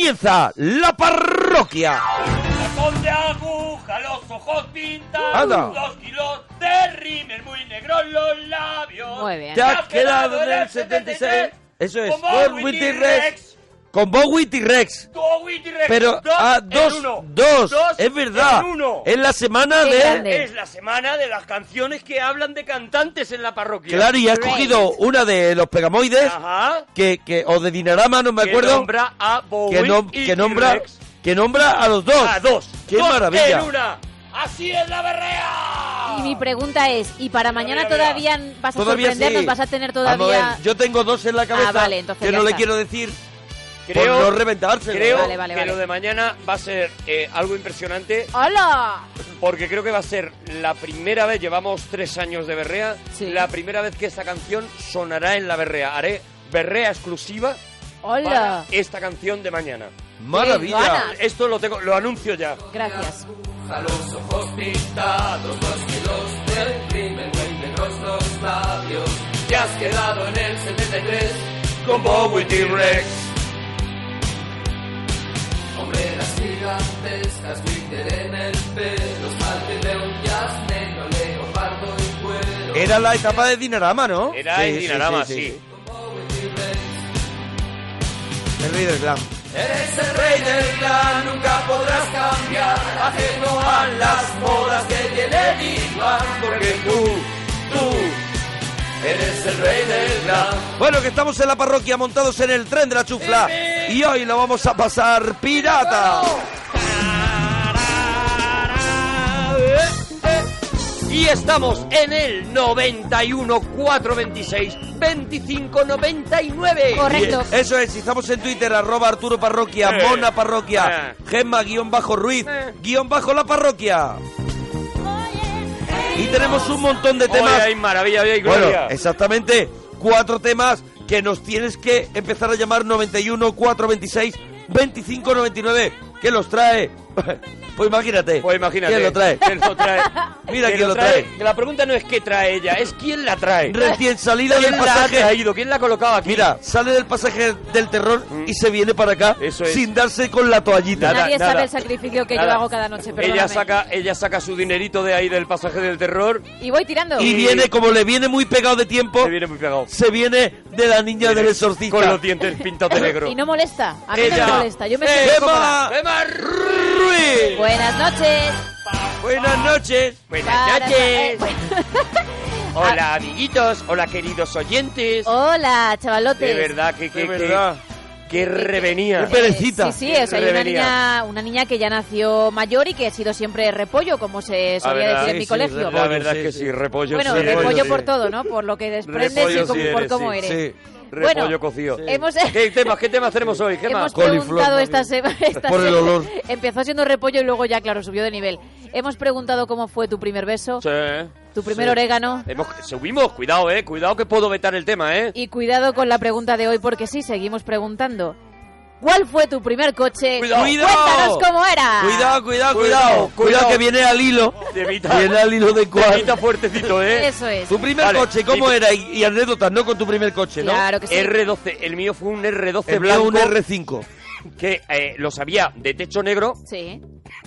comienza la parroquia. Con de aguja, los ojos pintados, Anda. dos kilos de rímel muy negros los labios. Muy bien. Te has quedado en el 76. Eso es, Con Bowie T-Rex. Rex. Con Bowie T-Rex. Pero, dos, ah, en dos, uno. dos, Dos es verdad. en uno. Es la semana Qué de... grande. Es la semana de las canciones que hablan de cantantes en la parroquia. Claro, y has Great. cogido una de los Pegamoides, Ajá. que, que, o de Dinarama, no me Que acuerdo, nombra a Bowie que, nom- y que nombra, que nombra a los dos. A dos. ¡Qué Dos maravilla! en una. Así es la berrea. Y mi pregunta es, ¿y para mañana mira, todavía vas a Todavía sorprendernos? sí. ¿Vas a tener a todavía...? ver, yo tengo dos en la cabeza Ah, vale, entonces que no le está. quiero decir Creo, por no reventárselo. creo Vale, vale, que vale. lo de mañana va a ser eh, algo impresionante ¡Hola! porque creo que va a ser la primera vez, llevamos tres años de Berrea, Sí. la primera vez que esta canción sonará en la Berrea. Haré Berrea exclusiva para ¡Hola! esta canción de mañana. Maravilla. Esto lo tengo, lo anuncio ya. Gracias. A los ojos pintados, dos kilos del crimen, los labios. Te has quedado en el 73 con Bowie T-Rex. Hombre, las gigantescas glitter en el pelo, esmalte de un jazz negro, leopardo y cuero. Era la etapa de Dinarama, ¿no? Era Sí, en sí, Dinarama, sí, sí. sí. El rey del glam. Eres el rey del clan, nunca podrás cambiar, ajeno a las modas que tiene igual, porque tú, eres el rey del clan. Bueno, que estamos en la parroquia montados en el tren de la chufla y hoy lo vamos a pasar pirata. Y estamos en el 91 426 25 99. Correcto. Y Eso es, si estamos en Twitter, arroba Arturo Parroquia, Eh. Mona Parroquia, Eh. Gemma guion bajo Ruiz, Eh. guion bajo la parroquia. Y tenemos un montón de Hoy temas. hay maravilla, hoy hay Bueno, exactamente, cuatro temas que nos tienes que empezar a llamar 91 426 25 99. ¿Qué los trae? Pues imagínate. Pues imagínate. ¿Quién lo trae? ¿Quién lo trae? Mira ¿Quién quién lo trae. La pregunta no es qué trae ella, es quién la trae. Recién salida ¿Quién del la ha pasaje. traído? ¿Quién la ha colocado aquí? Mira, sale del pasaje del terror y se viene para acá Mm. Eso es. sin darse con la toallita. Nada, Nadie nada. sabe el sacrificio que yo Nada. hago cada noche, ella saca, ella saca su dinerito de ahí del pasaje del terror Y voy tirando. Y viene, como le viene muy pegado de tiempo, se viene muy pegado. se viene de la niña del exorcista. Con los dientes pintados de negro. Y no molesta. A mí no Ella. me molesta. Yo me Eh. Gemma ¡Emma! Ruiz. Buenas noches. Buenas noches. Buenas Para- noches. eh, bueno. Hola, amiguitos. Hola, queridos oyentes. Hola, chavalotes. De verdad, que, que, De que- verdad. que revenía. Qué perecita. Sí, sí, o sea, hay una niña, una niña que ya nació mayor y que ha sido siempre repollo, como se La solía verdad, decir en sí, mi sí, colegio. repollo. La verdad sí, es que sí. repollo bueno, sí. repollo sí. por todo, ¿no? Por lo que desprendes Repollo y como- sí por cómo sí, eres. Sí. Repollo Bueno, cocido. Hemos, ¿Qué temas, qué temas tenemos hoy, Gemma? hemos preguntado esta semana. Por el olor. Empezó siendo repollo y luego ya, claro, subió de nivel. Hemos preguntado cómo fue tu primer beso, Sí. tu primer Sí. orégano. Hemos, subimos, cuidado, eh. Cuidado que puedo vetar el tema, eh. Y cuidado con la pregunta de hoy, porque sí, seguimos preguntando. ¿Cuál fue tu primer coche? Cuidado. Cuéntanos cómo era. Cuidado, cuidado, Cuidado, cuidado. Que viene al hilo. Viene al hilo de cuál. Temita fuertecito, eh. Eso es. Tu primer Vale, coche, ¿cómo mi- era? Y, y anécdotas, ¿no? Con tu primer coche, ¿no? Claro que sí. R12, el mío fue un R12 El mío blanco un R5. que eh, lo sabía de techo negro, Sí.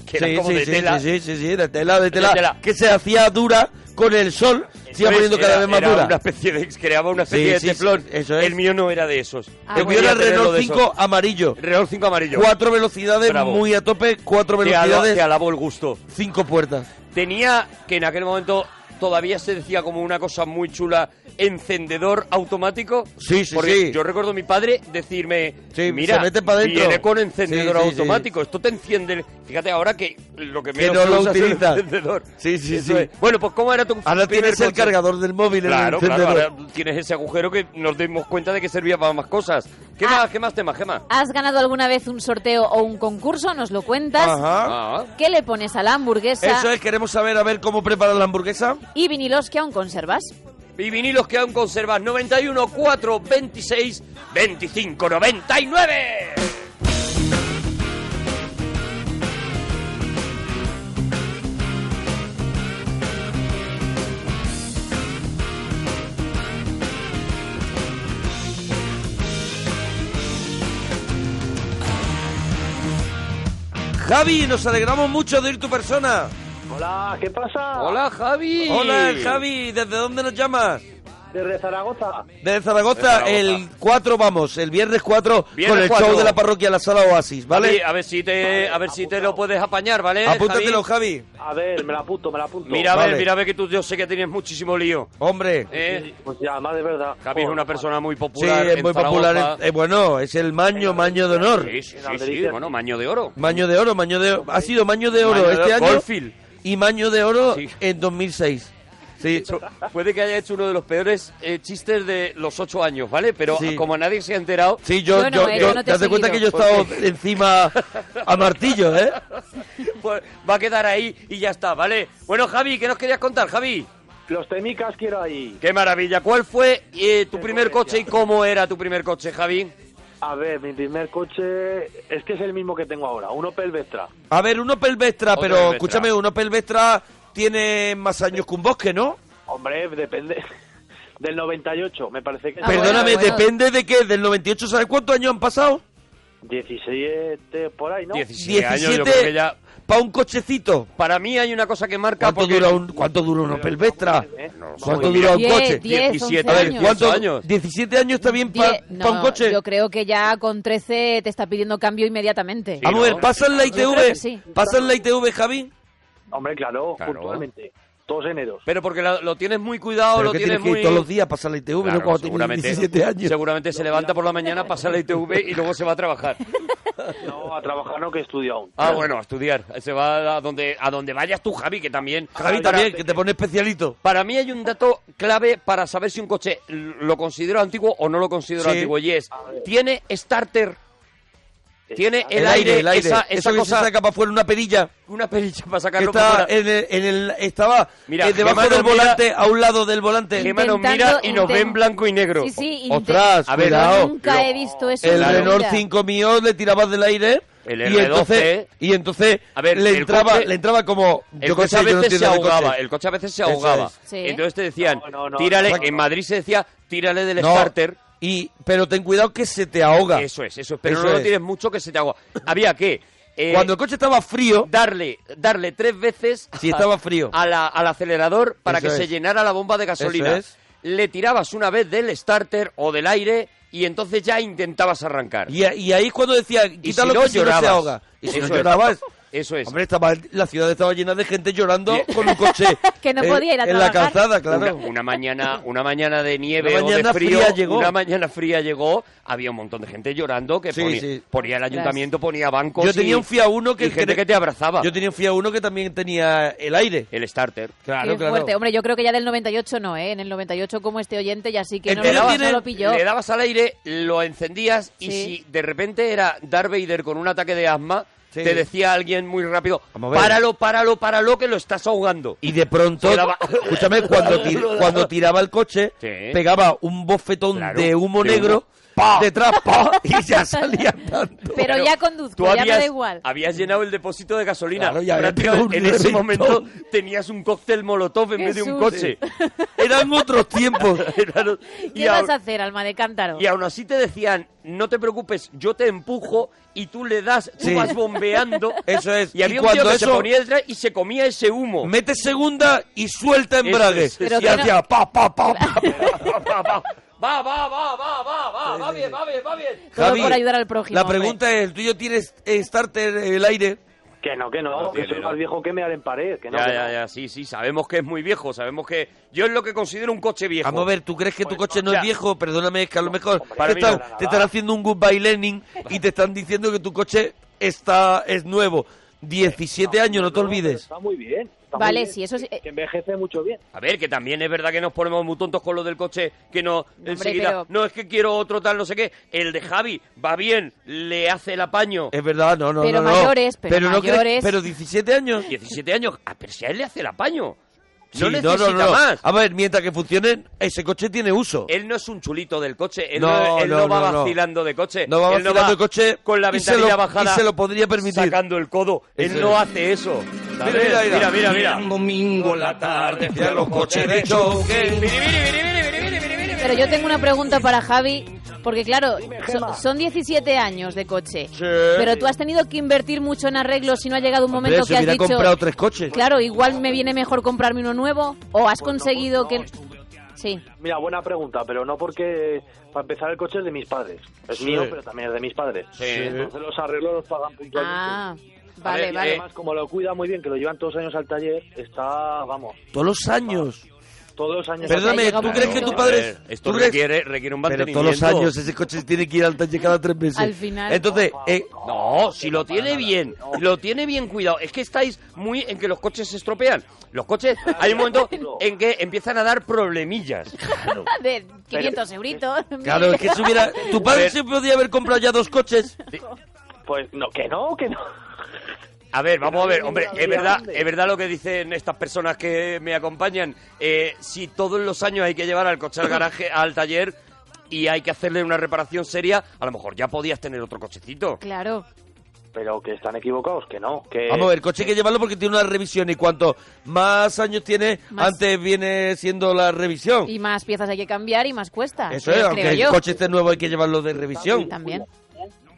que era sí, como sí, de sí, tela. sí, sí, sí, de tela, de tela, De tela. que se hacía dura con el sol, se iba poniendo cada era- vez más era dura. una especie de, creaba una especie de teflón. eso es. El mío no era de esos. Ah, el mío era Renault de 5 amarillo. Renault 5 amarillo. Cuatro velocidades, Bravo. muy a tope, cuatro Te alabo, velocidades, te alabo el gusto. cinco puertas. Tenía que en aquel momento todavía se decía como una cosa muy chula, encendedor automático. Sí, sí, Porque sí. yo recuerdo a mi padre decirme, Sí, mira, se mete pa' dentro". viene con encendedor Sí, sí, sí. automático, esto te enciende. Fíjate ahora que lo que Que menos no se lo usa es el utilizas. encendedor. Sí, sí, Eso sí. es. Bueno, pues ¿cómo era tu Ahora primer tienes el cargador del móvil, Claro, el claro, ahora tienes ese agujero que nos dimos cuenta de que servía para más cosas. ¿Qué Ah. más, qué más temas, Gema? ¿Has ganado alguna vez un sorteo o un concurso? ¿Nos lo cuentas? Ajá. Ah. ¿Qué le pones a la hamburguesa? Eso es, queremos saber a ver cómo preparan la hamburguesa. ¿Y vinilos que aún conservas? Y vinilos que aún conservas 91 4 26 25 99. Javi, nos alegramos mucho de ir tu persona. Hola, ¿qué pasa? Hola, Javi. Hola, Javi, ¿desde dónde nos llamas? Desde Zaragoza. Desde Zaragoza, De Zaragoza. el 4 vamos, el viernes 4 Viernes con el 4. show de la parroquia La Sala Oasis, Javi, ¿vale? a ver si te, a ver si te lo puedes apañar, ¿vale? Apúntatelo, Javi? Javi. A ver, me la apunto, me la apunto. Mira a Vale. ver, mira a ver que tú yo sé que tienes muchísimo lío. Hombre, ¿eh? Pues ya, más de verdad. Javi es Joder, una persona muy sí, popular. es en muy Zaragoza. popular. eh, bueno, es el maño, maño de honor. Sí, sí, sí, sí, bueno, maño de oro. Maño de oro, maño de Ha sido maño de oro Maño de este oro, año Goldfield. Y maño de oro Sí. en 2006. Sí. Puede que haya hecho uno de los peores eh, chistes de los ocho años, ¿vale? Pero Sí. como nadie se ha enterado, Sí, yo, Yo no, yo, eh, yo- yo no te das cuenta que yo he estado encima a martillo, ¿eh? pues va a quedar ahí y ya está, ¿vale? Bueno, Javi, ¿qué nos querías contar, Javi? Los temicas quiero ahí. Qué maravilla. ¿Cuál fue eh, tu primer coche y cómo era tu primer coche, Javi? A ver, mi primer coche es que es el mismo que tengo ahora, un Opel Vectra. A ver, un Opel Vectra, pero Vectra. escúchame, un Opel Vectra tiene más años que un bosque, ¿no? Hombre, depende del 98, me parece que Ah, Perdóname, bueno, bueno. depende de qué, del 98, ¿sabes cuántos años han pasado? 17 por ahí, ¿no? 17 años, yo creo que ya... para un cochecito. Para mí hay una cosa que marca ¿Cuánto porque... dura un, cuánto dura un Opel Vectra? ¿eh? ¿Cuánto dura un coche? 10, 17 11 A ver, años. ¿cuánto? años. 17 años está bien para no, un coche. yo creo que ya con 13 te está pidiendo cambio inmediatamente. Sí, Vamos a ver, ¿no? ¿pasan la ITV? sí. ¿Pasan la ITV, Javi? Hombre, claro, Claro. puntualmente. Todos eneros. Pero porque lo, lo tienes muy cuidado, Pero lo tienes tienes que muy... ir todos los días pasar la ITV, Claro, ¿no? Cuando tienes seguramente, 17 años. seguramente se levanta por la mañana, pasa la ITV y luego se va a trabajar. No, a trabajar no, que estudio aún. Ah, bueno, a estudiar. Se va a donde, a donde vayas tú, Javi, que también... Javi también, que te pone especialito. Para mí hay un dato clave para saber si un coche lo considero antiguo o no lo considero Sí. antiguo y es, tiene starter, tiene el, El aire, aire, el aire. esa, Eso esa que cosa, se saca para afuera una perilla. una perilla para Que sacarlo para está fuera. en el, en el- estaba Mira, eh, debajo del nos mira- volante, a un lado del volante. Gemma nos mira y nos ve en blanco y negro. Sí, sí, Ostras, A ver, cuidado. Nunca he visto eso. El Renault vida. 5 mío le tirabas del aire El y R12. entonces y entonces A ver, le el entraba coche- le entraba como El yo qué coche sé, a yo no veces se ahogaba, coche. el coche a veces se Eso ahogaba. es. Sí. Entonces te decían, No, no, no, tírale, no, no. en Madrid se decía, tírale del No, starter. Y pero ten cuidado que se te ahoga. Eso es, eso es, pero Eso no lo es. tienes mucho que se te ahoga. Había que eh, Cuando el coche estaba frío, darle, darle tres veces Si estaba frío. a la- al acelerador para Eso que se llenara la bomba de gasolina. Eso es. Le tirabas una vez del starter o del aire y entonces ya intentabas arrancar. y, y ahí es cuando decía, quítalo si no, que si no se ahoga. Y si Eso no llorabas, Eso es. hombre, estaba, la ciudad estaba llena de gente llorando con un coche Que no eh, podía ir a en la calzada, claro. Una, una mañana, una mañana de nieve Una o de frío, fría llegó. una mañana fría llegó, había un montón de gente llorando que Sí, ponía, sí. ponía el ayuntamiento, ponía bancos. Yo tenía un Fiat Uno que y gente que te abrazaba. Yo tenía un Fiat Uno que también tenía el aire. El starter. Claro, Qué claro. fuerte. Hombre, yo creo que ya del 98 no, ¿eh? En el 98 como este oyente ya sí que El no, lo, tiene- no lo pilló. Le dabas al aire, lo encendías y si de repente era Darth Vader con un ataque de asma, Sí. te decía alguien muy rápido, páralo, páralo, páralo, que lo estás ahogando. Y de pronto, escúchame, cuando, tir- cuando tiraba el coche, Sí. pegaba un bofetón Claro, de humo negro humo. ¡Pa! detrás, ¡pa! y ya salía andando. Pero Pero ya conduzco, Tú ya me habías, da igual. habías llenado el depósito de gasolina. Claro, ya un en ese momento tenías un cóctel molotov en vez de un coche. Eran otros tiempos. Eran- y, ¿Qué vas aún, a hacer, alma de cántaro? y aún así te decían, no te preocupes, yo te empujo y tú le das, tú Sí. vas bombeando. Eso es. Y había Y un tío cuando que se eso- ponía detrás y se comía ese humo. Mete segunda y suelta embrague. es, Pero y que no- hacía pa, pa, pa, pa. Va, va, va, va, va, va, va bien, va bien, va bien. Todo Javi, por ayudar al prójimo. La hombre. pregunta es, ¿el tuyo tienes starter el aire? Que no, que no, No que tiene, soy no. más viejo que me en pared. Que no, Ya, que ya, no. ya, sí, sí, sabemos que es muy viejo, sabemos que... Yo es lo que considero un coche viejo. Vamos a ver, ¿tú crees que tu coche no ya. es viejo? Perdóname, es que a lo mejor te están, te están haciendo un goodbye Lenin y te están diciendo que tu coche está es nuevo. 17 años, no te olvides. Está muy bien. Está muy Vale, bien. sí, eso sí. eh, Que envejece mucho bien. A ver, que también es verdad que nos ponemos muy tontos con lo del coche, que no enseguida, pero- no es que quiero otro tal, no sé qué. El de Javi va bien, le hace el apaño. Es verdad, no, no, Pero no, no. mayores, pero no crees- mayores. pero 17 años. 17 años, ah, pero si a él le hace el apaño. Sí, No necesita más. A ver, mientras que funcione, ese coche tiene uso. Él no es un chulito del coche, él No, no, él no no, va no, no. vacilando de coche. No va Él vacilando de coche con la ventanilla lo- bajada y se lo podría permitir. sacando el codo. Él no hace eso. ¿sabes? Mira, mira, mira, mira. mira, mira. domingo en la tarde, los coches de choque. Pero yo tengo una pregunta para Javi. Porque claro, Dime, so- son 17 años de coche. Sí. Pero tú has tenido que invertir mucho en arreglos si no ha llegado un Hombre, momento se que has dicho... comprado tres coches. Claro, igual me viene mejor comprarme uno nuevo. ¿O has Pues no, conseguido no. que...? Sí. Mira, buena pregunta, pero no porque para empezar el coche es de mis padres. Es Sí. mío, pero también es de mis padres. Sí. Entonces los arreglos los pagan puntualmente. Ah, vale, ver, Y vale. además, como lo cuida muy bien, que lo llevan todos los años al taller, está, vamos, Todos los años. Todos los años. Perdóname, ¿tú crees que tu padre... A ver, esto ¿tú crees- requiere, requiere un Pero todos los años ese coche se tiene que ir al taller cada tres meses. Al final. Entonces, eh, No, si lo tiene bien, lo tiene bien cuidado. Es que estáis muy en que los coches se estropean. Los coches, hay un momento en que empiezan a dar problemillas. De 500 euritos. claro, es que si hubiera... Tu padre se podía haber comprado ya dos coches. Pues no, que no, que no. A ver, vamos a ver, hombre, es verdad, es verdad lo que dicen estas personas que me acompañan. Eh, si todos los años hay que llevar al coche al garaje, al taller y hay que hacerle una reparación seria, a lo mejor ya podías tener otro cochecito. Claro. Pero que están equivocados, que no. Que... Vamos a ver, el coche hay que llevarlo porque tiene una revisión y cuanto más años tiene, Más- antes viene siendo la revisión. Y más piezas hay que cambiar y más cuesta. Eso es, aunque creo el yo. coche esté nuevo hay que llevarlo de revisión. También.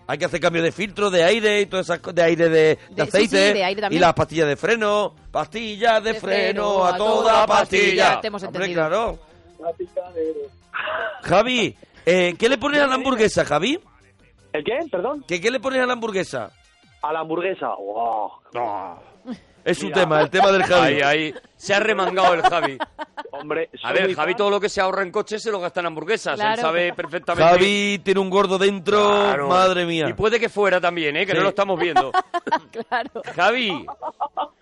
Hay que hacer cambio de filtro, de aire y todas esas cosas, de aire de, de De- sí, aceite. sí, de aire y las pastillas de freno, pastillas de, De freno, freno, a a toda toda pastilla. pastilla, te hemos Hombre, entendido. claro. Javi, eh, ¿qué le pones a la hamburguesa, Javi? ¿El qué? Perdón. ¿Qué, ¿Qué le pones a la hamburguesa? A la hamburguesa. ¡Wow! Es su Mira. tema, el tema del Javi. Ahí, ahí, se ha remangado el Javi. Hombre, A ver, Javi fan. todo lo que se ahorra en coches se lo gasta en hamburguesas. Él Claro. sabe perfectamente. Javi tiene un gordo dentro, Claro. madre mía. Y puede que fuera también, ¿eh? Que Sí. no lo estamos viendo. Claro. Javi,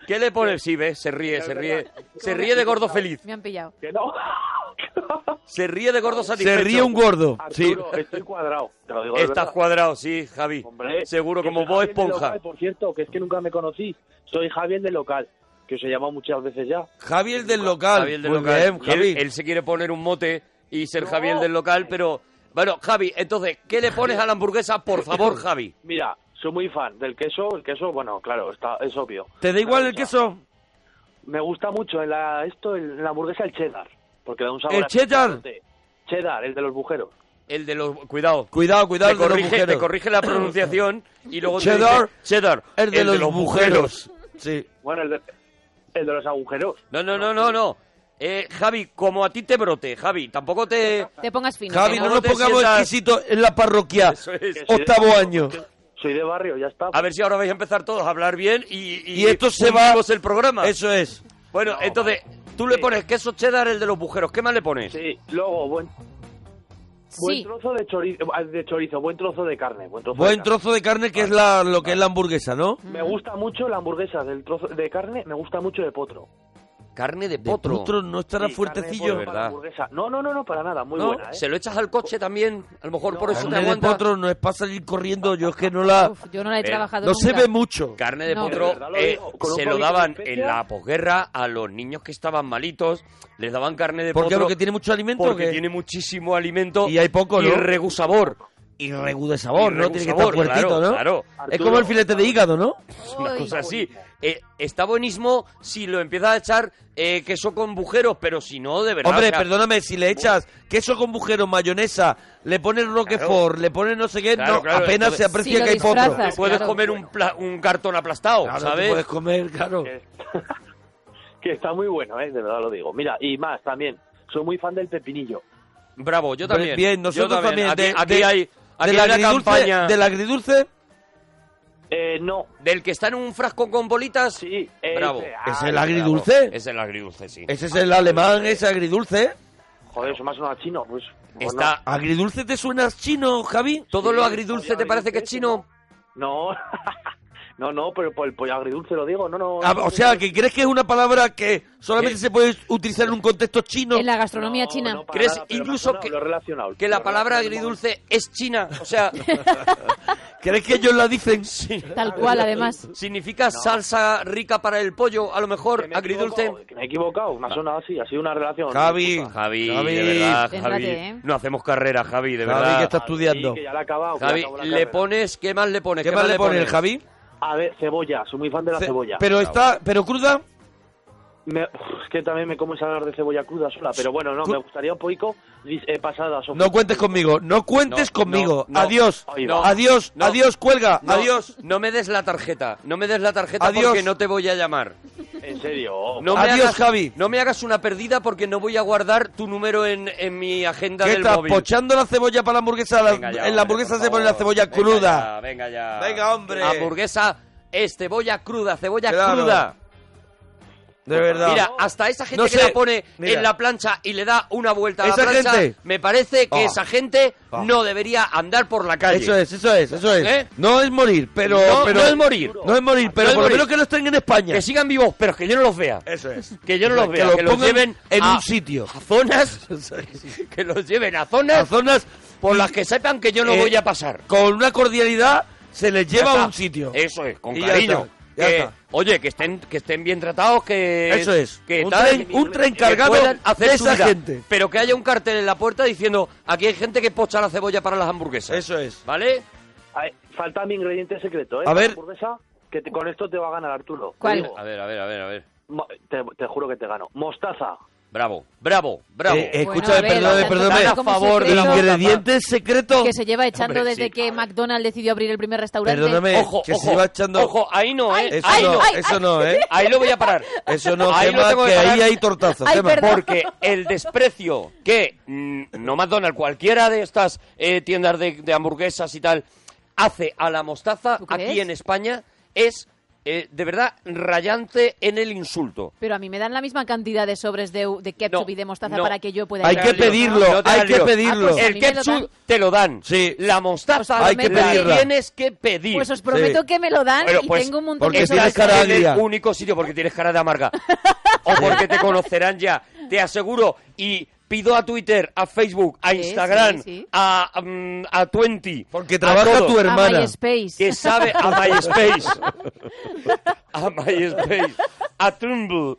¿qué le pones? Sí, ves, se ríe, se ríe. Se ríe de gordo feliz. Me han pillado. Que no. Se ríe de gordo satisfecho. Se ríe un gordo. Sí. Estoy cuadrado. Te lo digo de Estás verdad. cuadrado, sí, Javi. Hombre, Seguro, como vos esponja. local, por cierto, que es que nunca me conocí. Soy Javier del local, que os he llamado muchas veces ya. Javi el del local. Javi el del Muy local. bien, él, Javi. él se quiere poner un mote y ser No. Javi el del local, pero... Bueno, Javi, entonces, ¿qué le pones a la hamburguesa? Por favor, Javi. Mira, soy muy fan del queso. El queso, bueno, claro, está, es obvio. ¿Te da igual el queso? Me gusta mucho en la, esto, en la hamburguesa el cheddar. Porque da un sabor. ¿El a cheddar? Cheddar, el de los bujeros. El de los... Cuidado. Cuidado, cuidado, Te el de los corrige, te bujeros. corrige la pronunciación y luego te Cheddar. dice, cheddar, El de los bujeros. Sí. Bueno, el de, el de los agujeros. No, no, no, no, no. Eh, Javi, como a ti te brote, Javi, tampoco te... Te pongas fino. Javi, no no nos te pongamos sientas- exquisitos en la parroquia. Eso es. Que soy de- Octavo año. Soy de barrio, ya está. A ver si ahora vais a empezar todos a hablar bien y... Y esto se va- el programa. Eso es. Bueno, entonces, tú le pones queso cheddar, el de los bujeros. ¿Qué más le pones? Sí, luego, buen, buen Sí. trozo de chorizo, de chorizo, buen trozo de carne. Buen trozo de Buen carne. trozo de carne que es la, lo que es la hamburguesa, ¿no? Me gusta mucho la hamburguesa del trozo de carne, me gusta mucho de potro. Carne de De potro. potro no estará Sí, carne de fuertecillo. potro para la hamburguesa. No, no, no, no, para nada, muy ¿No? buena, ¿eh? ¿Se lo echas al coche también? A lo mejor por eso te Carne de aguanta. potro no es para salir corriendo, yo es que no la... Uf, yo no la he Ver, trabajado No se ve mucho. Carne de No. potro De verdad lo eh, se lo de daban en la posguerra a los niños que estaban malitos, les daban carne de ¿Por qué? potro Porque tiene mucho alimento. porque tiene muchísimo alimento Y hay poco, y ¿no? Y regu de sabor, Y ¿no? Tiene que sabor, estar fuertito, claro, ¿no? claro. Es como el filete de hígado, ¿no? Es una Uy. cosa así. Eh, está buenísimo si lo empiezas a echar eh, queso con bujeros, pero si no, de verdad. Hombre, o sea, perdóname, si le echas queso con bujero, mayonesa, le pones roquefort, le pones no sé qué, Claro, no, claro, apenas entonces- se aprecia Si que hay te puedes claro. comer un, pla- un cartón aplastado, te ¿sabes? puedes comer, claro. Que, que está muy bueno, ¿eh? De verdad lo digo. Mira, y más también, soy muy fan del pepinillo. Bravo, yo también. Bien, Yo nosotros también. Aquí, de- aquí de- hay, del agridulce, campaña del agridulce, Eh, no, del que está en un frasco con bolitas. sí. ese, Bravo. ah, es el bravo. agridulce. Es el agridulce, sí. Ese es el alemán, ese agridulce. Joder, eso me ha sonado chino, pues. bueno. Está ¿Agridulce te suena chino, Javi? todo Sí, lo agridulce te parece que es chino. No, no, no, pero por el pollo agridulce lo digo, no, no. Ah, no, o sea, que crees que es una palabra que solamente se puede utilizar en un contexto chino. En la gastronomía no, china. no ¿Crees nada, incluso que- lo he relacionado. Que la palabra agridulce es china. O sea, ¿Crees que ellos la dicen? Tal cual, además. significa salsa rica para el pollo, a lo Que mejor me agridulce. me he equivocado, me ha sonado así, ha sido una relación. Javi, Javi, Javi. de verdad, Javi. ¿eh? No hacemos carrera, Javi, de Javi, verdad. que está estudiando. que ya la acabado. que ya Javi, la le carrera. pones, ¿qué más le pones? ¿Qué más le pones, pones? Javi? A ver, cebolla, soy muy fan de la Ce- cebolla. Pero está, pero cruda. Me- es que también me como ensalada de cebolla cruda sola, pero bueno, no, me gustaría un poquito eh, pasada. No cuentes conmigo, no cuentes No, conmigo. no, no. adiós, adiós, No. adiós, cuelga, No, adiós. No me des la tarjeta. No me des la tarjeta Adiós. porque no te voy a llamar. En serio. No me Adiós, hagas, Javi. No me hagas una perdida porque no voy a guardar tu número en, en mi agenda ¿Qué del estás móvil. pochando la cebolla para la hamburguesa? La- ya, en hombre, la hamburguesa se pone la cebolla Venga cruda. ya, venga ya. Venga, hombre. Hamburguesa es cebolla cruda, cebolla Claro. cruda. De verdad. Mira, hasta esa gente No que sé, la pone mira. en la plancha y le da una vuelta a la plancha, gente. me parece que Ah. esa gente Ah. no debería andar por la calle. Eso es, eso es, eso es. ¿Eh? No es morir, pero, No, pero no es morir. No es morir, pero No por lo menos que no estén en España. Que sigan vivos, pero que yo no los vea. Eso es. Que yo no los Que vea, los que los pongan lleven en a- un sitio. A zonas, que los lleven a zonas A zonas por las que sepan que yo no Eh, voy a pasar. con una cordialidad se les lleva a un sitio. Eso es, con Y cariño. Que. Oye, que estén, que estén bien tratados, que... Eso es. Que Un tal, tren- un tren que cargado hacer de esa vida. gente. Pero que haya un cartel en la puerta diciendo, aquí hay gente que pocha la cebolla para las hamburguesas. Eso es. ¿Vale? Ay, falta mi ingrediente secreto, ¿eh? A La ver. hamburguesa, que te- con esto te va a ganar Arturo. ¿Cuál? A ver, a ver, a ver, a ver. te juro que te gano. Mostaza. Bravo, bravo, bravo. Eh, Bueno, escúchame, a ver, perdóname, perdóname. a favor del Ingrediente secreto. que se lleva echando Hombre, desde sí. que McDonald's decidió abrir el primer restaurante. Perdóname, Ojo, que ojo, se va echando. ojo, ahí no, ¿eh? Eso ahí no, eso no, ¿eh? ahí lo voy a parar. Eso no, Ahí tengo que que ahí hay tortazos. Porque el desprecio que mm, no McDonald's, cualquiera de estas eh, tiendas de, de hamburguesas y tal, hace a la mostaza aquí en España es eh, de verdad rayante en el insulto. Pero a mí me dan la misma cantidad de sobres de, de ketchup No, y de mostaza no. para que yo pueda Hay ir a que pedirlo, No hay que pedirlo. Ah, pues el ketchup te lo dan. Sí. La mostaza Pues Hay que la pedirla. tienes que pedir. Pues os prometo Sí. que me lo dan Bueno, y pues, tengo un montón porque de Estás tienes cara el único sitio porque tienes cara de amarga. o porque te conocerán ya. Te aseguro. Y pido a Twitter, a Facebook, a Sí, Instagram, sí, sí. a mm, a Twenty. Porque a trabaja todos, tu A hermana. MySpace. Que sabe a MySpace. a MySpace. A Trumble.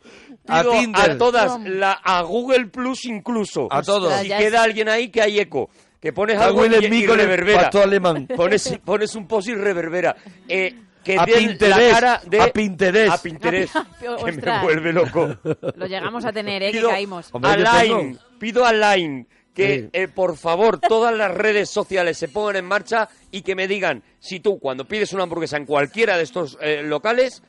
A Tinder. A todas. La, a Google Plus incluso. A todos. Si queda alguien ahí que hay eco. Que pones algo y, y reverbera. alemán. Pones, pones un post y reverbera. Eh, que A den Pinterest, la cara de... a Pinterest. A Pinterest. A- que me vuelve loco. Lo llegamos a tener, ¿eh? Que caímos. Hombre, a Line, tengo. Pido a Line que, Sí. eh, por favor, todas las redes sociales se pongan en marcha y que me digan si tú, cuando pides una hamburguesa en cualquiera de estos eh, locales,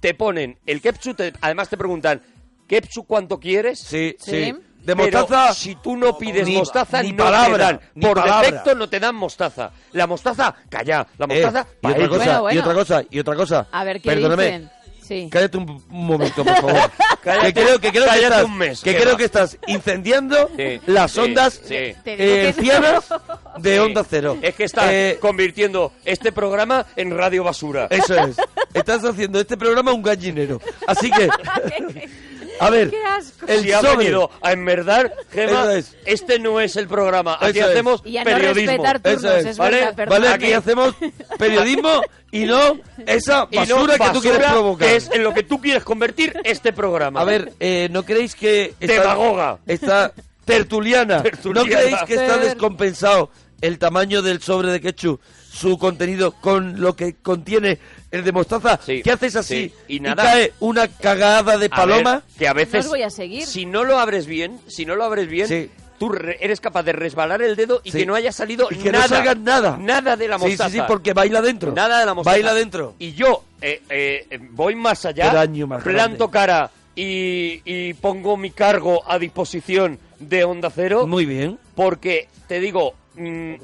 te ponen el ketchup, te- además te preguntan, ¿ketchup cuánto quieres? Sí, sí. Sí. De Pero mostaza. si tú no pides Ni- mostaza, ni no palabra, te dan. ni Por palabra. defecto no te dan mostaza. La mostaza, calla. La Eh, mostaza, y pa' otra cosa, Bueno, y bueno. otra cosa, y otra cosa. A ver qué Perdóname. dicen. Sí. Cállate un, un momento, por favor. Cállate- que creo que, creo que cállate estás, un mes, que creo que estás incendiando Sí, las sí, ondas sí. Eh, de Sí. Onda Cero. Es que estás Eh, convirtiendo este programa en radio basura. Eso es. Estás haciendo este programa un gallinero. Así que, a ver, ¡Qué asco! el si ha sobre. venido a enmerdar, Gema, es. este no es el programa. Aquí Eso es. hacemos Y a no periodismo. respetar turnos, Eso es, es, ¿vale? verdad, perdón. Vale, aquí hacemos periodismo y no esa Y no basura que tú quieres basura, provocar. que es en lo que tú quieres convertir este programa. A ver, eh, ¿no creéis que esta, Demagoga. esta tertuliana, Tertuliana. ¿no creéis que está Ter- descompensado el tamaño del sobre de ketchup, su contenido con lo que contiene el de mostaza? Sí, ¿Qué haces así sí, y nada. cae una cagada de A paloma? ver, que a veces, No os voy a seguir. si no lo abres bien, si no lo abres bien, Sí. tú re- eres capaz de resbalar el dedo y Sí. que no haya salido Y que nada. no salga nada. Nada de la Sí, mostaza. sí, sí, porque baila dentro. Nada de la mostaza. Baila dentro. Y yo eh, eh, voy más allá, Qué daño más planto grande. cara y, y pongo mi cargo a disposición de Onda Cero, Muy bien. porque te digo, mm,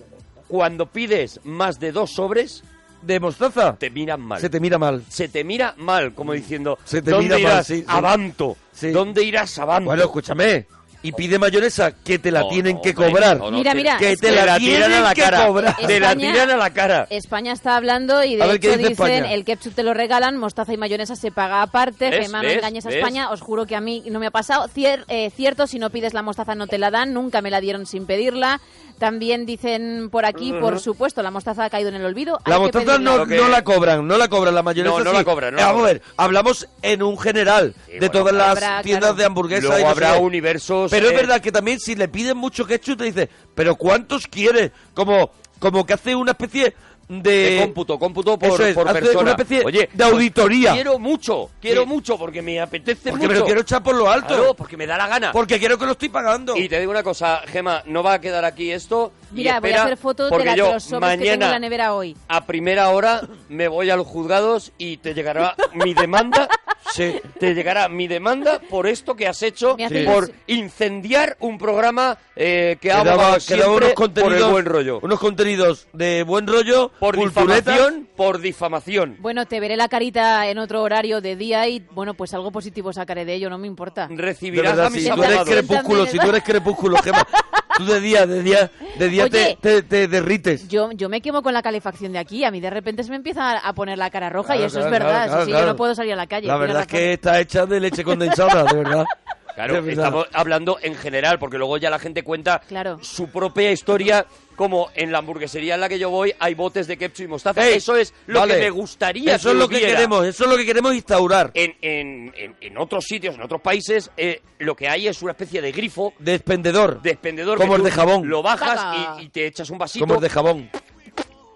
cuando pides más de dos sobres, ¿De mostaza? te miran mal. Se te mira mal. Se te mira mal, como diciendo, Se te ¿dónde mira mal, irás? sí, sí. Avanto. Sí. ¿Dónde irás, Avanto? Bueno, escúchame. Y pide mayonesa que te la No, tienen no, que cobrar. no, no, Mira, mira, que te que- la tiran tienen a la que cara. cobrar. Te la España- tiran a la cara. España está hablando y de A ver, ¿qué hecho dice dicen España? el ketchup te lo regalan, mostaza y mayonesa se paga aparte, ¿Ves? Gemma, no ¿Ves? engañes a ¿Ves? España, os juro que a mí no me ha pasado. Cier- eh, cierto, si no pides la mostaza no te la dan, nunca me la dieron sin pedirla. También dicen por aquí, por supuesto, la mostaza ha caído en el olvido. La hay mostaza no, que- no la cobran, no la cobran, la mayonesa No, no sí. la cobran, no Eh, la Vamos a ver, hablamos en un general Sí, de bueno, todas las habrá, tiendas claro. de hamburguesa. Luego y sé habrá universos... Pero es eh, verdad que también si le piden mucho ketchup te dice, pero ¿cuántos quieres? Como, como que hace una especie de... de cómputo, cómputo por, es, por persona. una especie Oye, de auditoría. Quiero mucho, quiero Sí. mucho, porque me apetece Porque me mucho. lo quiero echar por lo alto. Claro, porque me da la gana. Porque quiero que lo estoy pagando. Y te digo una cosa, Gema, no va a quedar aquí esto. y Mira, voy a hacer fotos de, la, de yo los sobres que tengo en mañana la nevera hoy. a primera hora me voy a los juzgados y te llegará mi demanda. Sí. Te llegará mi demanda por esto que has hecho, por incendiar un programa eh, que ha daba- unos por contenidos, el buen rollo. unos contenidos de buen rollo, Por difamación, por difamación. Bueno, te veré la carita en otro horario de día y, bueno, pues algo positivo sacaré de ello, no me importa. Recibirás verdad, a mis si tú eres crepúsculo, si tú eres crepúsculo, Gema, tú de día, de día, de día te, Oye. te, te derrites. Yo, yo me quemo con la calefacción de aquí, a mí de repente se me empieza a poner la cara roja y Claro, eso claro, es verdad, claro, sí, sí, yo no puedo salir a la calle. La verdad es que está hecha de leche condensada, de verdad. Claro, estamos hablando en general, porque luego ya la gente cuenta Claro. su propia historia, como en la hamburguesería en la que yo voy hay botes de ketchup y mostaza. Ey, eso es lo vale. que me gustaría Eso es lo que queremos, eso es lo que queremos instaurar. En, en, en, en otros sitios, en otros países, eh, lo que hay es una especie de grifo, De expendedor. de expendedor. Como que el de jabón. Lo bajas y, y te echas un vasito. Como el de jabón.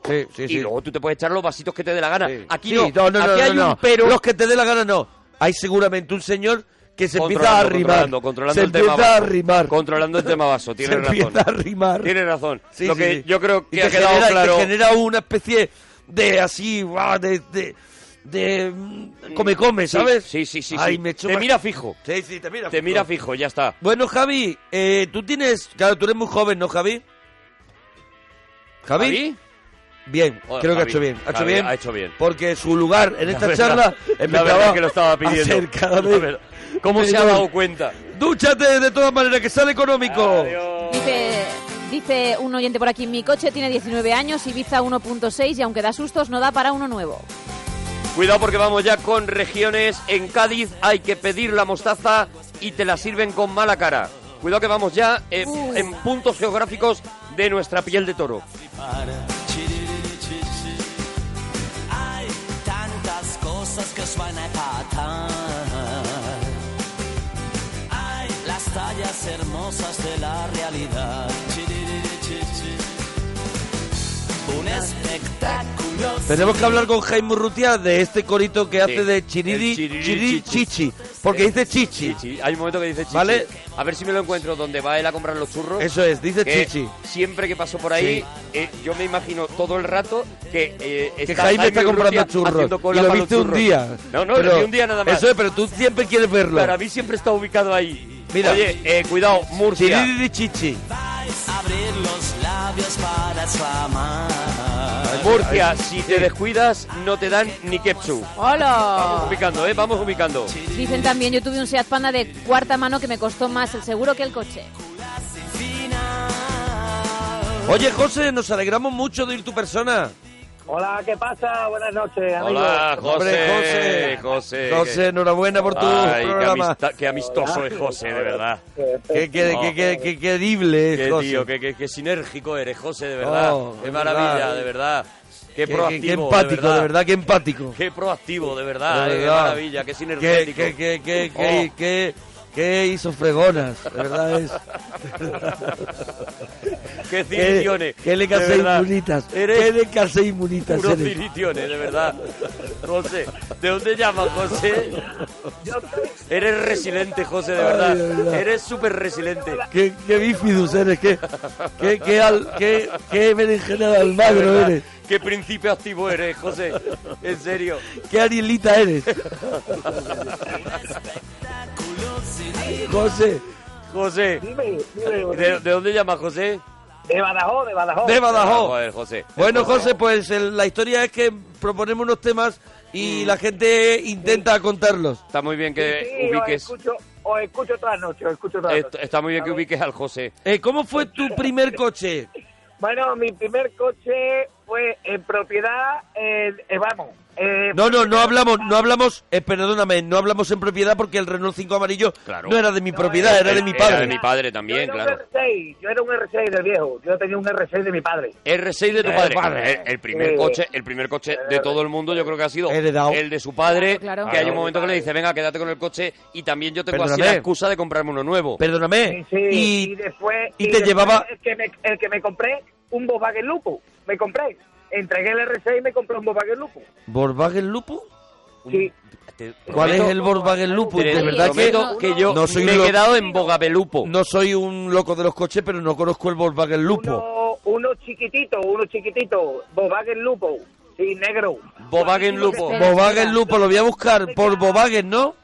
Sí, sí, y sí. luego tú te puedes echar los vasitos que te dé la gana. Sí. Aquí Sí, no, no, no, aquí no, hay no, un pero. Los que te dé la gana no. Hay seguramente un señor que se empieza a arrimar. controlando, controlando se el tema empieza a vaso. arrimar. Controlando el tema vaso, se tienes empieza razón. a arrimar. Tienes razón. Sí, lo sí, que sí. yo creo Y que te ha quedado genera, y te claro. genera una especie de así, de, de, de mm, come come, Sí, ¿sabes? Sí, sí, sí. Ay, sí. me te mira fijo. Sí, sí, te mira. Te mira fijo, ya está. Bueno, Javi, eh, tú tienes, claro, tú eres muy joven, ¿no, Javi? Javi. ¿Javi? Bien, creo que ha hecho bien. Ha hecho Javi bien. ha hecho bien. Porque su lugar en esta verdad- charla la empezaba que lo estaba pidiendo. ¿Cómo se ha dado cuenta? Dúchate de todas maneras, que sale económico. Dice, dice un oyente por aquí, mi coche tiene 19 años, Ibiza 1.6 y aunque da sustos no da para uno nuevo. Cuidado porque vamos ya con regiones. En Cádiz hay que pedir la mostaza y te la sirven con mala cara. Cuidado que vamos ya Uh. en puntos geográficos de nuestra piel de toro. Cosas que os van a empatar. Hay las tallas hermosas de la realidad. Un espectáculo. Tenemos que hablar con Jaime Urrutia de este corito que hace de chiriri, chiriri chiriri, chichi. chichi. Porque dice chichi. Chichi. Hay un momento que dice chichi. Vale. A ver si me lo encuentro donde va él a comprar los churros. Eso es, dice que chichi. Siempre que paso por ahí, eh, yo me imagino todo el rato que eh, Que Jaime está Urrutia comprando churros. Y lo viste un día. No, no, Pero- lo vi un día nada más. Eso es, pero tú siempre quieres verlo. Para mí siempre está ubicado ahí. Mira. Oye, eh, cuidado, Murcia. Chichi. Abrir los labios para exclamar. Murcia, si te descuidas, no te dan ni ketchup. Vamos ¡Hola! ubicando, ¿eh? Vamos ubicando. Dicen también, yo tuve un Seat Panda de cuarta mano que me costó más el seguro que el coche. Oye, José, nos alegramos mucho de ir tu persona. Hola, ¿qué pasa? Buenas noches, amigos. Hola, José. Hombre, José. José. José, enhorabuena por tu Ay, qué, programa. amista- qué amistoso es José, de verdad. Qué, qué, qué, qué, qué querible es, Qué José. tío, qué, qué- qué sinérgico eres, José, de verdad. Oh, qué maravilla, verdad. de verdad. Qué, Qué- proactivo, qué- qué empático, de verdad, qué empático. Qué proactivo, de verdad. De eh, Qué maravilla, qué Qué, sinergético. qué, qué, qué, Oh. qué, qué, qué hizo fregonas, de verdad es. Qué Qué, ciriciones. qué le de inmunitas. Qué le casé inmunitas eres. ciriciones, de verdad. José, ¿de dónde llamas, José? Eres resiliente, José, de Ay, verdad. de verdad. Eres súper resiliente. Qué, qué bífidus eres, qué, qué, qué, al, qué, qué berenjena de De Almagro eres. Qué principio activo eres, José. En serio. Qué Arielita eres. José, José, Dime, dime, ¿de, de dónde llamas, José? De Badajoz, de Badajoz. de Badajoz. Joder, José. Bueno, José, pues el- la historia es que proponemos unos temas Mm. y la gente intenta contarlos. Está muy bien que Sí, ubiques. escucho, os escucho todas las noches, os escucho todas las est- noches. Está muy bien que ubiques al José. Eh, ¿Cómo fue tu primer coche? Bueno, mi primer coche fue en propiedad en, eh, vamos. eh, No, no, no hablamos, no hablamos, eh, perdóname, no hablamos en propiedad porque el Renault 5 amarillo Claro. no era de mi propiedad, era de mi Era de padre. mi padre yo también, era claro. un R6, yo era un R6 del viejo, yo tenía un R6 de mi padre. R6 de tu Eh, padre. padre. El, el primer Sí. coche, el primer coche de todo el mundo, yo creo que ha sido Heredado. el de su padre. Claro, claro. Que hay un momento que le dice, venga, quédate con el coche y también yo tengo así Perdóname. la excusa de comprarme uno nuevo. Perdóname. Sí, sí, y, Y, después... y te después llevaba- El que, me, el que me compré, un Volkswagen Lupo, me compré. entregué el R6 y me compré un Volkswagen Lupo. ¿Volkswagen Lupo? Sí. ¿Cuál prometo- es el Volkswagen Lupo? De verdad que, yo no soy me un he quedado en Bogabelupo. no soy un loco de los coches, pero no conozco el Volkswagen Lupo. Uno, uno chiquitito, uno chiquitito, Volkswagen Lupo. Sí, negro. Volkswagen Lupo. Volkswagen. Lupo, lo voy a buscar por Volkswagen, ¿no?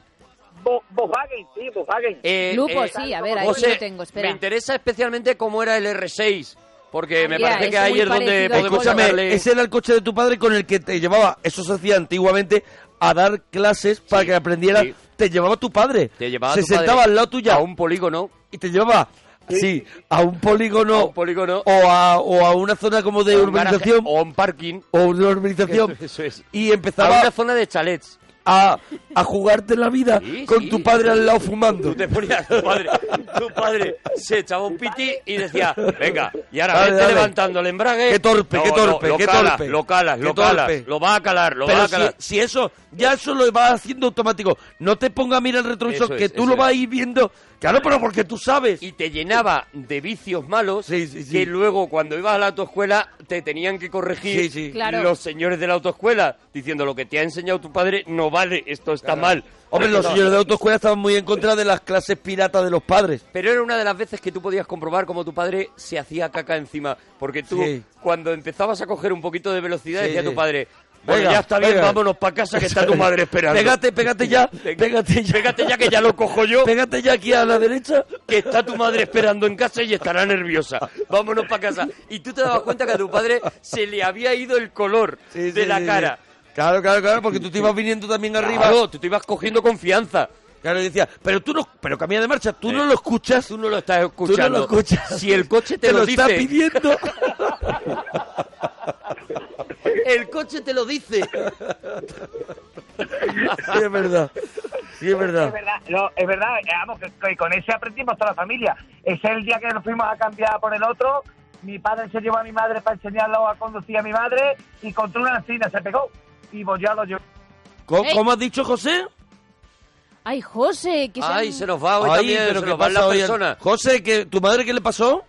Vo- Volkswagen, sí, Volkswagen. Eh, Lupo, eh, sí, a ver, ahí José, lo tengo, espera. me interesa especialmente cómo era el R6, porque me Mira, parece que ahí es donde podemos. Escúchame, ese era el coche de tu padre con el que te llevaba, eso se hacía antiguamente, a dar clases para que aprendieras. sí. Te llevaba tu padre. Te llevaba Se tu padre sentaba al lado tuya a un polígono, y te llevaba, sí, a un polígono, a un polígono o, a, o a una zona como de a un garaje, urbanización o a un parking, o una urbanización Eso es. y a empezaba una zona de chalets. A, a jugarte la vida Sí, con sí. tu padre al lado fumando. Tú te ponías, tu padre, tu padre se echaba un piti y decía, venga, y ahora vete dale. levantando el embrague. Qué torpe, No, qué no, torpe, lo qué calas, torpe. Lo calas, Qué lo calas, torpe. lo va a calar, lo va Pero a si, calar. si eso, ya eso lo vas haciendo automático. No te ponga a mirar el retrovisor, Eso que es, tú lo vas a ir viendo. Claro, pero porque tú sabes. y te llenaba de vicios malos Sí, sí, sí. que luego cuando ibas a la autoescuela te tenían que corregir Sí, sí. Claro. los señores de la autoescuela diciendo lo que te ha enseñado tu padre no vale, esto está mal. Hombre, los No. señores de autoescuela estaban muy en contra de las clases piratas de los padres. Pero era una de las veces que tú podías comprobar cómo tu padre se hacía caca encima. Porque tú, Sí. cuando empezabas a coger un poquito de velocidad, Sí, decía sí. tu padre, bueno, Venga, ya está bien, venga. vámonos para casa que está tu madre esperando. Pégate, pégate ya, pégate ya. Pégate ya que ya lo cojo yo, Pégate ya aquí a la derecha. que está tu madre esperando en casa y estará nerviosa. Vámonos para casa. Y tú te dabas cuenta que a tu padre se le había ido el color Sí, de sí, la sí, cara. Claro, claro, claro, porque tú te ibas viniendo también arriba. Claro, tú te ibas cogiendo confianza. Claro, y decía, pero tú no, pero cambia de marcha, tú Sí. no lo escuchas. Tú no lo estás escuchando. Tú no lo escuchas. Si el coche te, te lo, lo dice, está pidiendo. el coche te lo dice. sí, es verdad. Sí, es Es verdad. no, es verdad, eh, vamos, que, que con ese aprendimos toda la familia. Ese es el día que nos fuimos a cambiar por el otro. Mi padre se llevó a mi madre para enseñarlo a conducir a mi madre y contra una encina se pegó. Y pues ya lo llevó. ¿Cómo, cómo has dicho, José? Ay, José, que se Ay, han- se nos va hoy Ay, también, pero se ¿qué nos van las hoy? personas. José, ¿que, ¿tu madre qué le pasó?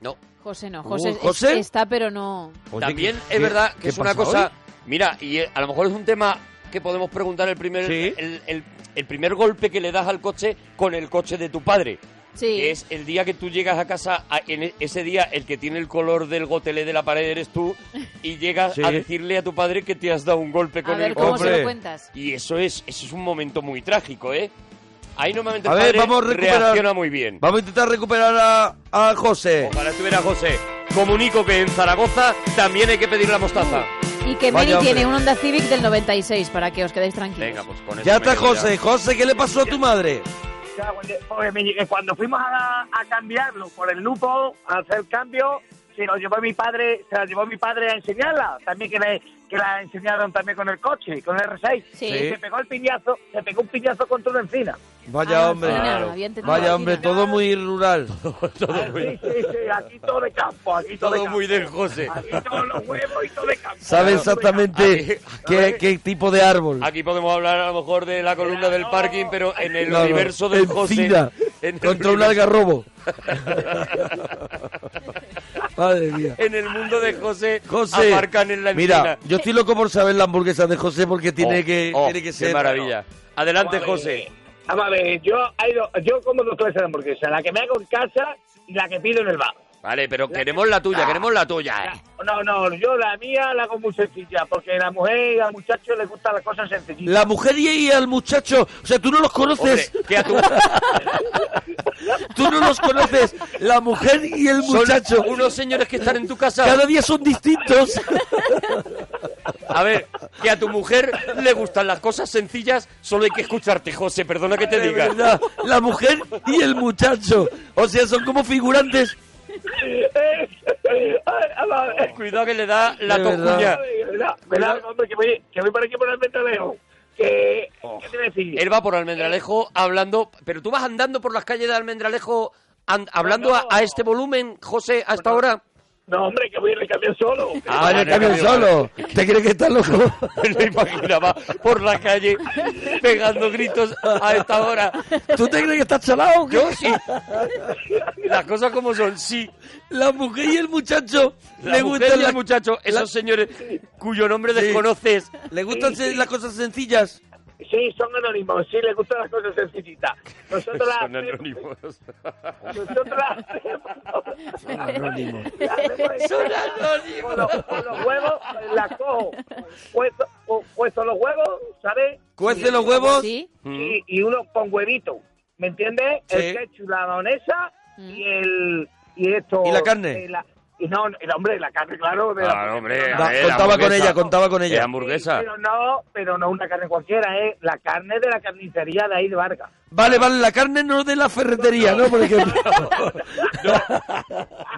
No, José no, Uh, José, es- ¿José? está, pero no. Oye, también ¿qué- es verdad qué que es una pasa cosa... hoy? Mira, y eh, a lo mejor es un tema que podemos preguntar el primer, Sí. el, el- el primer golpe que le das al coche con el coche de tu padre. Sí. Que es el día que tú llegas a casa, a- en e- ese día el que tiene el color del gotelé de la pared eres tú, y llegas Sí. a decirle a tu padre que te has dado un golpe A con ver, el ¿cómo se Hombre. lo cuentas? Y eso es, eso es un momento muy trágico, ¿eh? Ahí normalmente A el ver, padre vamos a recuperar- reacciona muy bien. Vamos a intentar recuperar a, a José. Ojalá estuviera José. Comunico que en Zaragoza también hay que pedir la mostaza. Y que Mary tiene un Honda Civic del 96, para que os quedéis tranquilos. Venga, pues con eso Ya está José. José, ¿qué le pasó a tu madre? Porque llegué- cuando fuimos a, a cambiarlo por el lupo, a hacer cambio, se lo llevó mi padre, se la llevó mi padre a enseñarla, también que, le, que la enseñaron también con el coche, con el R6. Sí. Y se pegó el piñazo, se pegó un piñazo contra una encina. Vaya Ah, hombre. Claro. Vaya hombre, todo muy rural. Ah, sí, sí, sí, aquí todo de campo, aquí todo, de Todo campo. muy del José. Aquí todos los huevos y todo de campo. Sabe Todo de exactamente Aquí- qué, qué tipo de árbol. Aquí podemos hablar a lo mejor de la columna del parking, pero en el universo del José. encina, en el contra un algarrobo. Madre mía. En el mundo de José, José, aparcan en la mira, encina. yo estoy loco por saber la hamburguesa de José porque tiene Oh, que oh, tiene que qué ser maravilla. Adelante, Vamos José. Vamos a ver, yo, hay dos- yo como dos clases de hamburguesa, la que me hago en casa y la que pido en el bar. Vale, pero queremos la tuya, queremos la tuya. eh. No, no, yo la mía la hago muy sencilla, porque a la mujer y al muchacho les gustan las cosas sencillitas. La mujer y al muchacho, o sea, tú no los conoces. Hombre, que a tu... Tú no los conoces. La mujer y el Son muchacho. unos señores que están en tu casa. Cada día son distintos. A ver, que a tu mujer le gustan las cosas sencillas, solo hay que escucharte, José, perdona que te diga. La mujer y el muchacho. O sea, son como figurantes. Cuidado que le da la tocuña. Que voy, que voy por aquí por el ventaleo. Que, Oh. ¿Qué te voy a decir? Él va por Almendralejo hablando, pero tú vas andando por las calles de Almendralejo an- hablando No, a, no. a este volumen, José, a esta hora. No, hombre, que voy en el camión solo. Ah, en el camión solo. ¿Te crees que estás loco? Me imaginaba por la calle pegando gritos a esta hora. ¿Tú te crees que estás chalado? Yo sí. Las cosas como son, sí. La mujer y el muchacho La le mujer gustan y las el muchacho, esos señores cuyo nombre desconoces. ¿Le gustan se- las cosas sencillas? Sí, son anónimos, sí, les gustan las cosas sencillitas. Nosotros las Son anónimos. nosotros las hacemos- Son anónimos. Son anónimos. Con los, con los huevos, las cojo, puesto los huevos, ¿sabes? Cuece los huevos. Sí. Y, y uno con huevito, ¿me entiendes? Sí. El ketchup, la mayonesa y el... Y esto... ¿Y la carne? eh, la- no, el hombre, la carne, claro. De la- hombre. Ver, contaba con ella, contaba con Eh, ella. hamburguesa. Pero no, pero no una carne cualquiera, es la carne de la carnicería de ahí de Vargas. Vale, vale, la carne no de la ferretería, ¿no? Por ejemplo.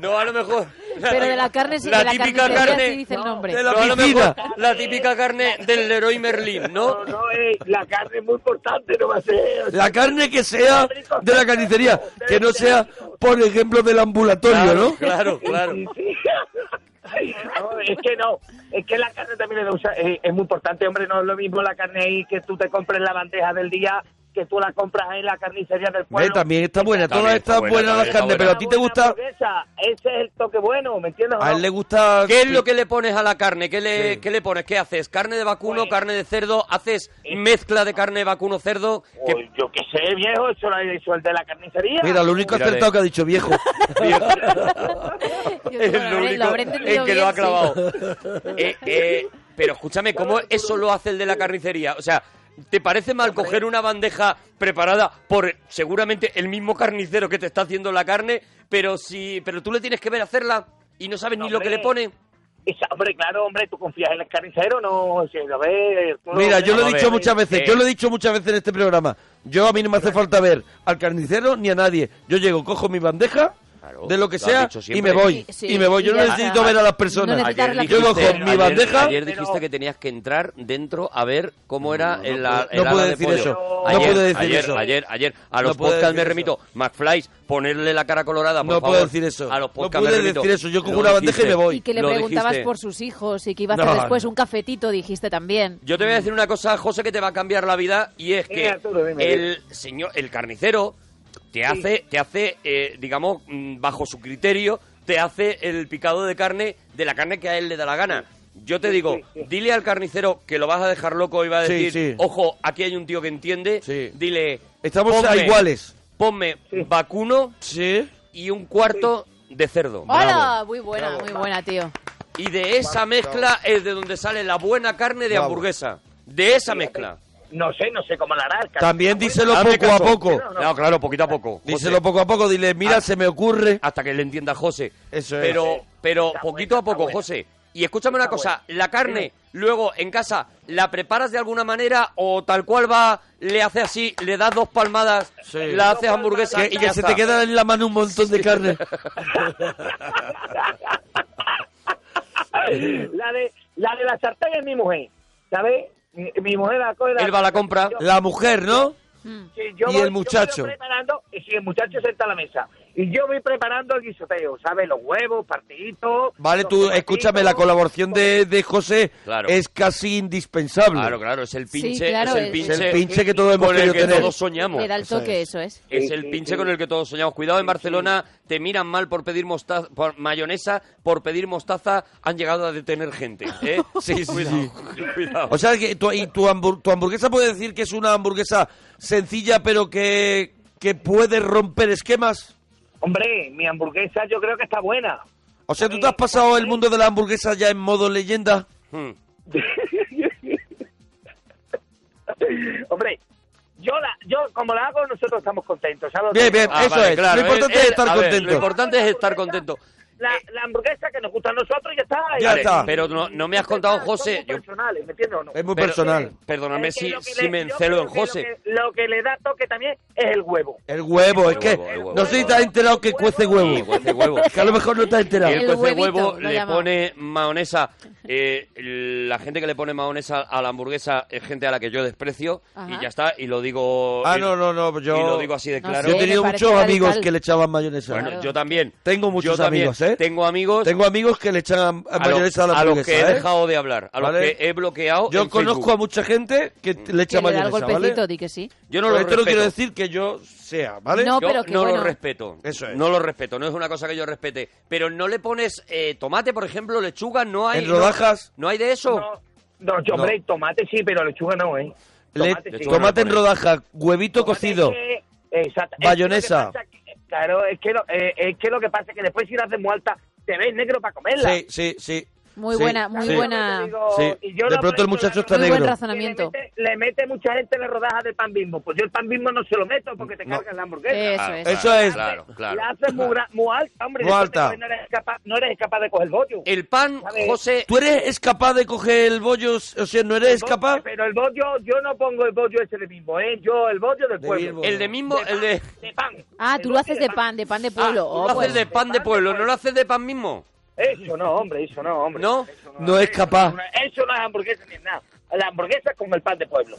No, a lo mejor. Pero de la carne sí, La de la típica carne. sí dice el nombre. de la no, a lo piscina. mejor la típica carne del Leroy Merlin, ¿no? No, no, eh, la carne es muy importante, no va a ser... La carne que sea de la carnicería, que no sea, por ejemplo, del ambulatorio, Claro, ¿no? claro, claro. No, es que no, es que la carne también es, es- es muy importante, hombre, no es lo mismo la carne ahí que tú te compres la bandeja del día que tú la compras en la carnicería del Eh, pueblo. también está buena, todas está están buena, buenas las carnes, buena. pero a ti te gusta, Ese es el toque bueno, ¿me entiendes? a él le gusta... ¿Qué es lo que le pones a la carne? ¿Qué le, Sí. qué le pones? ¿Qué haces? ¿Carne de vacuno, Pues- carne de cerdo? ¿Haces mezcla de carne de vacuno cerdo? Que- Pues yo qué sé, viejo, eso lo ha hecho el de la carnicería. Mira, lo único Mírale. acertado que ha dicho viejo. Es lo único entendido que lo ha sí. clavado. Eh, eh, pero escúchame, ¿cómo eso lo hace el de la carnicería? O sea, ¿te parece mal coger una bandeja preparada por seguramente el mismo carnicero que te está haciendo la carne, pero si, pero tú le tienes que ver hacerla y no sabes ni lo que le pone? Esa- hombre, claro, hombre, tú confías en el carnicero, no, si, a ver, tú no- Mira, yo lo he dicho ver. muchas veces, Eh. yo lo he dicho muchas veces en este programa. Yo a mí no me hace falta ver al carnicero ni a nadie. Yo llego, cojo mi bandeja, Claro, de lo que lo sea, y me voy. Sí, y me voy. Yo no necesito ver a las No personas. Ayer la Yo cojo dijiste- mi bandeja. Ayer dijiste que tenías que entrar dentro a ver cómo era el, la- no puedo decir eso, no Ayer, puedo decir ayer, eso. Ayer, ayer, a No los puedo podcasts me remito. McFlys, ponerle la cara colorada, por No favor. puedo decir eso. A los No podcasts me pude remito. decir eso. Yo cojo Lo una bandeja y dijiste. me voy. Y que le preguntabas dijiste. por sus hijos y que iba a hacer No, después no. un cafetito, dijiste también. Yo te voy a decir una cosa, José, que te va a cambiar la vida y es que el señor, el carnicero, te hace, te hace, eh, digamos, mm, bajo su criterio, te hace el picado de carne de la carne que a él le da la gana. Yo te digo, sí, sí. dile al carnicero que lo vas a dejar loco y va a decir, sí. ojo, aquí hay un tío que entiende. Sí. Dile, Estamos a ponme- iguales. Ponme vacuno Sí. y un cuarto de cerdo. ¡Hola! Muy buena, muy buena, tío. Y de esa mezcla es de donde sale la buena carne de Bravo. hamburguesa. De esa mezcla. No sé, no sé cómo la hará. el carnicero. También díselo poco a poco. No, claro, poquito a poco. José. Díselo poco a poco. Dile, mira, Ah. se me ocurre. hasta que le entienda José. Eso es. Pero, pero Está poquito buena, a poco. José. Y escúchame una cosa, la carne, luego en casa, ¿la preparas de alguna manera o tal cual va, le hace así, le das dos palmadas, Sí. la haces hamburguesa Que- y y que ya se está? te queda en la mano un montón de carne. la de la de la sartén es mi mujer, ¿sabes? Mi, mi mujer la coge Él va a la compra. Yo- La mujer, ¿no? sí, yo y voy- el yo muchacho. voy preparando, y si el muchacho senta a la mesa. Y yo voy preparando el guisoteo, ¿sabes? Los huevos, partiditos. Vale, tú, escúchame, la colaboración de, de José Claro. es casi indispensable. Claro, claro, es el Sí, pinche, claro, es el pinche, Es el pinche que todos hemos con el querido que tener. todos soñamos. Le da el Eso toque, es. eso es. Es Sí, el pinche sí. con el que todos soñamos. Cuidado, en Barcelona te miran mal por pedir mostaza, por mayonesa, por pedir mostaza, han llegado a detener gente. ¿eh? Sí, sí, cuidado, sí. cuidado. O sea, que tu, y tu, hambur- tu hamburguesa puede decir que es una hamburguesa sencilla, pero que, que puede romper esquemas. Hombre, mi hamburguesa yo creo que está buena. O sea, ¿tú te has pasado el mundo de la hamburguesa ya en modo leyenda? Hmm. Hombre, yo la, yo como la hago nosotros estamos contentos. ¿sabes? Bien, bien, Ah, eso vale, es. claro, lo importante eh, es eh, estar ver, contento. lo importante es estar contento. La, la hamburguesa que nos gusta a nosotros y ya está. Ya Vale, está. Pero no, no me has contado, José. Yo- personales, ¿me entiendes o no? Es muy pero- personal. Perdóname Es que si, si me encelo en José. Lo que, lo que le da toque también es el huevo. El huevo, es que huevo, el huevo. no sé si te has enterado que cuece huevo. Sí, cuece huevo. Que a lo mejor no te has enterado. El cuece huevito, huevo, le pone mayonesa eh, la gente que le pone mahonesa a la hamburguesa es gente a la que yo desprecio Ajá. y ya está, y lo digo... Ah, y- no, no, no, yo... Y lo digo así de No claro. Yo he tenido muchos radical. amigos que le echaban mayonesa. Bueno, Claro. yo también. Tengo muchos Yo también amigos, ¿eh? Tengo amigos Tengo amigos que le echan a, lo- mayonesa a la a los hamburguesa, que he ¿eh? dejado de hablar, a ¿Vale? los que he bloqueado Yo en conozco Facebook. a mucha gente que le Que echa le da el mayonesa, golpecito, ¿vale? di que sí. Yo no Pero lo esto no respeto. quiere decir que yo sea, ¿vale? No, Yo pero que no bueno. lo respeto. Eso es. No lo respeto. No es una cosa que yo respete. Pero no le pones eh, tomate, por ejemplo, lechuga, no hay. En rodajas. No, hay de eso. No, no, yo, hombre, tomate sí, pero lechuga no, ¿eh? Le- Tomate sí. lechuga tomate en le rodaja, huevito Tomate cocido. que- exacto. Es que que claro, es que, lo, eh, es que lo que pasa es que después si la haces muy alta, te ves negro para comerla. Sí, sí, sí. Muy Sí, buena, muy sí. buena. Sí. Y yo De pronto el muchacho está Muy verdad, buen negro. razonamiento. Le mete, le mete mucha gente la rodaja de pan bimbo. Pues yo el pan bimbo no se lo meto porque te No. cargas la hamburguesa. Eso Claro, es. Eso es. Claro, claro. La haces muy, alta, hombre. Muy alta. No eres, capaz, no eres capaz de coger el bollo. El pan, ¿Sabes? José. ¿Tú eres capaz de coger el bollo? O sea, ¿no eres capaz? Pero el bollo, yo no pongo el bollo ese de bimbo, ¿eh? Yo el bollo del De pueblo. Bimbo. El de mismo, el de. De pan. Ah, tú lo bollo haces de pan, de pan de Ah, pueblo. tú Oh, lo haces de pan de pueblo, no lo haces de pan mismo. Eso no, hombre, eso no, hombre. ¿No? Eso No es capaz. Eso no, eso no es hamburguesa ni es nada. La hamburguesa es con el pan de pueblo.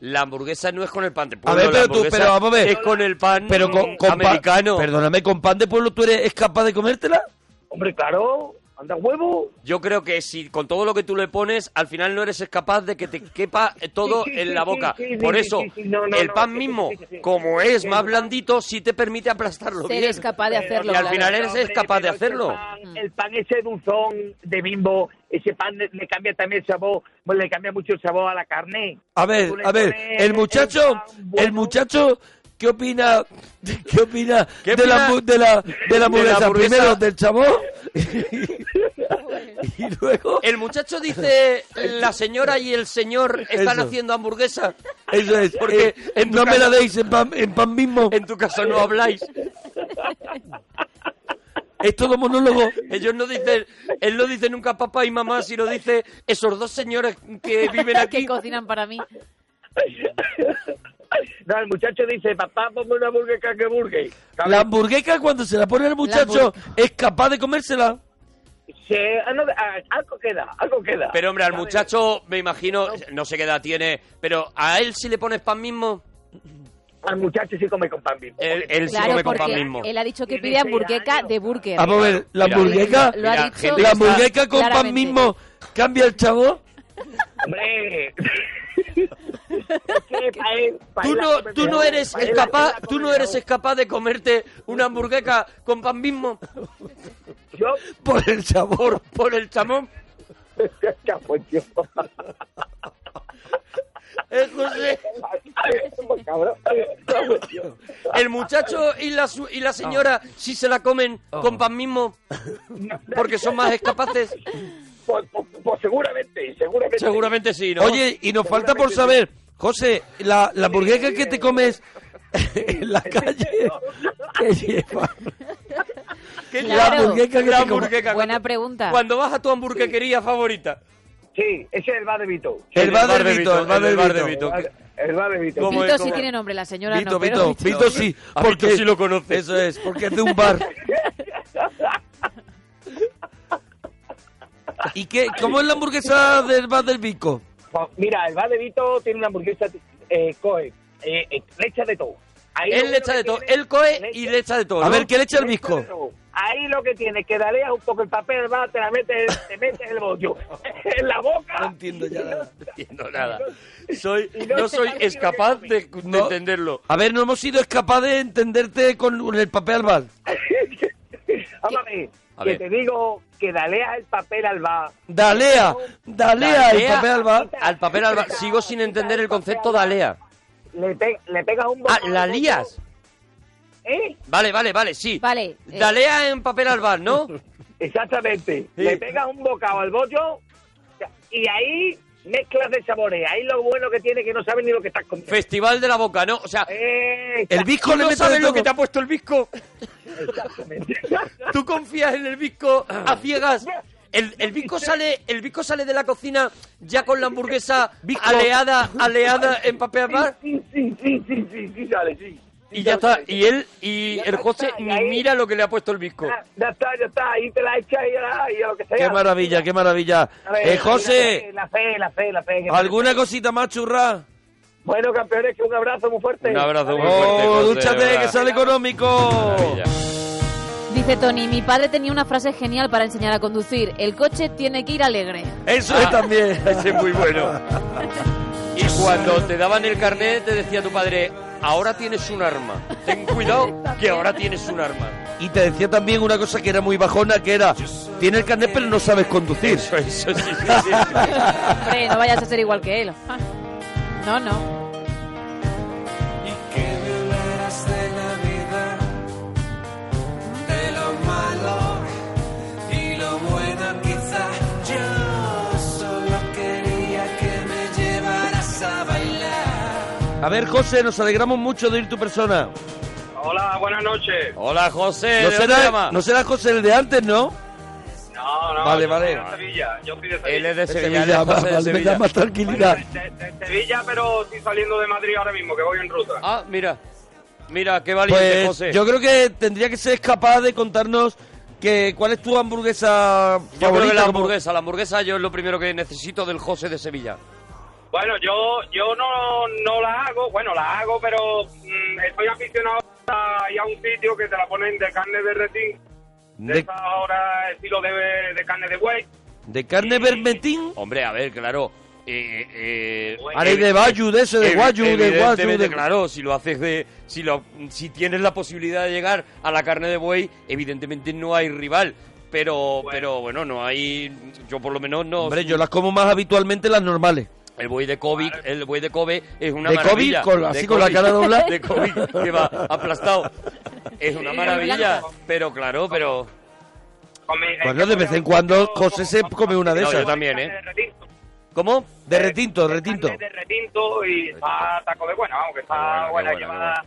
La hamburguesa no es con el pan de A pueblo. ver, la pero tú, pero vamos a ver. Es con el pan Pero con, con pa- americano. Perdóname, ¿con pan de pueblo tú eres capaz de comértela? Hombre, claro, anda huevo. Yo creo que si con todo lo que tú le pones, al final no eres capaz de que te quepa todo Sí, sí, en sí, la boca. sí, sí, Por sí, eso, sí, sí, no, no, el pan mismo, sí, sí, sí. como es más blandito, sí te permite aplastarlo bien. Eres capaz de hacerlo. Y al final eres Hombre, capaz de hacerlo. pan- el pan ese dulzón de bimbo, ese pan le, le cambia también el sabor, pues le cambia mucho el sabor a la carne. A ver, a ver, el muchacho, bueno. el muchacho, ¿qué opina? ¿Qué opina, ¿Qué de, La, opina de la de la hamburguesa? hamburguesa? Primero del chabón y luego El muchacho dice, la señora y el señor están Eso. haciendo hamburguesa. eso es, Porque eh, en tu no me la deis en pan, en pan mismo. En tu caso no habláis. Es todo monólogo. Ellos no dicen, él no dice nunca papá y mamá, sino dice esos dos señores que viven Que aquí. cocinan para mí. No, el muchacho dice, papá, ponme una hamburguesa que burgue. ¿Sabes? La hamburguesa cuando se la pone el muchacho es capaz de comérsela. Se- ah, no, ah, algo queda, algo queda. Pero hombre, al ¿Sabes? muchacho, me imagino, no sé qué edad tiene, pero a él si le pones pan mismo, Al muchacho sí come con pan bimbo. él, él sí Claro, come con pan porque mismo. él ha dicho que pide hamburgueca de burger. Vamos a ver, la Mira, hamburguesa, Lo ha Mira, dicho. gente la hamburguesa con pan mismo cambia el chavo. Hombre. Tú no, tú no eres capaz, tú no eres capaz de comerte una hamburguesa con pan mismo Yo, Por el chavo. por, el chamón. capo, yo. Eh, José, el muchacho y la, su- y la señora si se la comen con pan mismo porque son más capaces. Pues, pues- pues seguramente, seguramente. Seguramente sí, ¿no? Oye, y nos falta por saber, José, la, la hamburguesa que te comes en la calle, ¿qué lleva? ¿Qué Claro. la hamburguesa que la te comes. hamburguesa. Buena Cuando- pregunta. Cuando vas a tu hamburguequería favorita. Sí, ese es el bar de Vito. El bar del Vito, el bar del bar de Vito. Vito. El bar- El bar de Vito. ¿Cómo Vito es? sí tiene nombre, la señora Vito, no. Vito, pero Vito sí, A Vito porque sí lo conoce. Eso es, porque es de un bar. ¿Y qué? ¿Cómo es la hamburguesa del bar del Vico? Pues, Mira, el bar de Vito tiene una hamburguesa, eh, coge, eh, eh, le echa de todo. Ahí Él le echa de todo. Él coge y le echa de todo. A ¿no? ver, ¿qué le echa el todo. Ahí lo que tiene, que daleas un poco el papel, va, te la metes, te metes el bollo en la boca. No entiendo ya nada. No entiendo nada. Soy, no soy sabe es lo que capaz come. de, entenderlo. A ver, no hemos sido capaces de entenderte con el papel albal. Vamos a que ver. te digo que daleas el papel al bar. Dalea, dalea el Dalea papel albal. Al papel alba. Sigo sin entender el concepto de alea. Le, pe- le pegas un Ah, bocado la lías. ¿Eh? Vale, vale, vale, sí. Vale. eh, Dalea en papel albal, ¿no? Exactamente. Sí. Le pegas un bocado al bollo y ahí mezclas de sabores. Ahí lo bueno que tiene que no sabes ni lo que estás comiendo. Festival de la boca, ¿no? O sea, Eh, El Visco ¿tú le no de lo que te ha puesto el visco? exactamente. ¿Tú confías en el visco a ciegas? El, el visco sale, el visco sale de la cocina ya con la hamburguesa aleada, aleada en papel. Sí, sí, sí, sí, sí, sí, sale, sí. Y ya está. Y él y el José ni mira lo que le ha puesto el visco. Ya está, ya está, ahí te la echas y, ya- y a lo que sea. Qué maravilla, qué maravilla. Ver, Eh, José, La fe, la fe, la fe. ¿alguna cosita más churra? Bueno, campeones, que un abrazo muy fuerte. Un abrazo muy Oh, fuerte. José, dúchate, verdad. que sale económico. Maravilla. Dice Tony, mi padre tenía una frase genial para enseñar a conducir. El coche tiene que ir alegre. Eso Ah. es también. Ese es muy bueno. Y cuando te daban el carnet, te decía tu padre, ahora tienes un arma. Ten cuidado que ahora tienes un arma. Y te decía también una cosa que era muy bajona, que era, tiene el carnet pero no sabes conducir. Eso, eso, sí, sí, sí. Hombre, no vayas a ser igual que él. No, no. A ver, José, nos alegramos mucho de ir tu persona. Hola, buenas noches. Hola, José. No ¿de dónde será, llama? no será José el de antes, ¿no? No, no. Vale, yo vale. soy de Sevilla. Yo soy de Sevilla. Él es de Sevilla. Sevilla, es José de vale, me da más tranquilidad. De, de Sevilla, pero estoy saliendo de Madrid ahora mismo, que voy en ruta. Ah, mira. Mira, qué valiente, Pues José. yo creo que tendría que ser capaz de contarnos que cuál es tu hamburguesa Yo creo favorita. que la como- hamburguesa, la hamburguesa yo es lo primero que necesito del José de Sevilla. Bueno, yo yo no, no la hago, bueno, la hago, pero mm, estoy aficionado a a un sitio que te la ponen de carne de retín, de, De, esa ahora estilo de, de carne de buey. de carne vermetín. Hombre, a ver, claro. Eh, eh, Ahora hay de bayu, de ese, de guayu, de guayu. De... claro, si lo haces de... Si, lo, si tienes la posibilidad de llegar a la carne de buey, evidentemente no hay rival. Pero, pero bueno, no hay... Yo por lo menos no... Hombre, yo las como más habitualmente las normales. El buey de Kobe, el buey de Kobe es una De maravilla. Kobe, con- así De con la Kobe. cara doblada. De Kobe, que va aplastado. Es una maravilla, pero claro, pero... Bueno, es que de vez en cuando José se come una de No, esas. yo también, ¿eh? de retinto. ¿Cómo? De retinto, de retinto. de retinto y está de buena, vamos, que está buena, buena, qué buena, lleva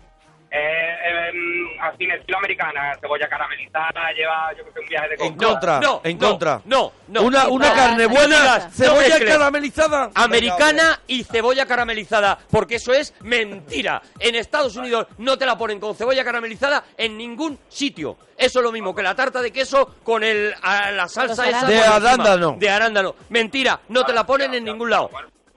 eh, eh, mm, así en estilo americana, cebolla caramelizada, lleva, yo que sé, un viaje de En contra, no, en no, contra. no, no. Una, una carne buena, cebolla mezcles. caramelizada. Americana y cebolla caramelizada, porque eso es mentira. En Estados Unidos no te la ponen con cebolla caramelizada en ningún sitio. Eso es lo mismo que la tarta de queso con el, a- la salsa esa por De encima. arándano. De arándano. Mentira, no te la ponen en ningún lado.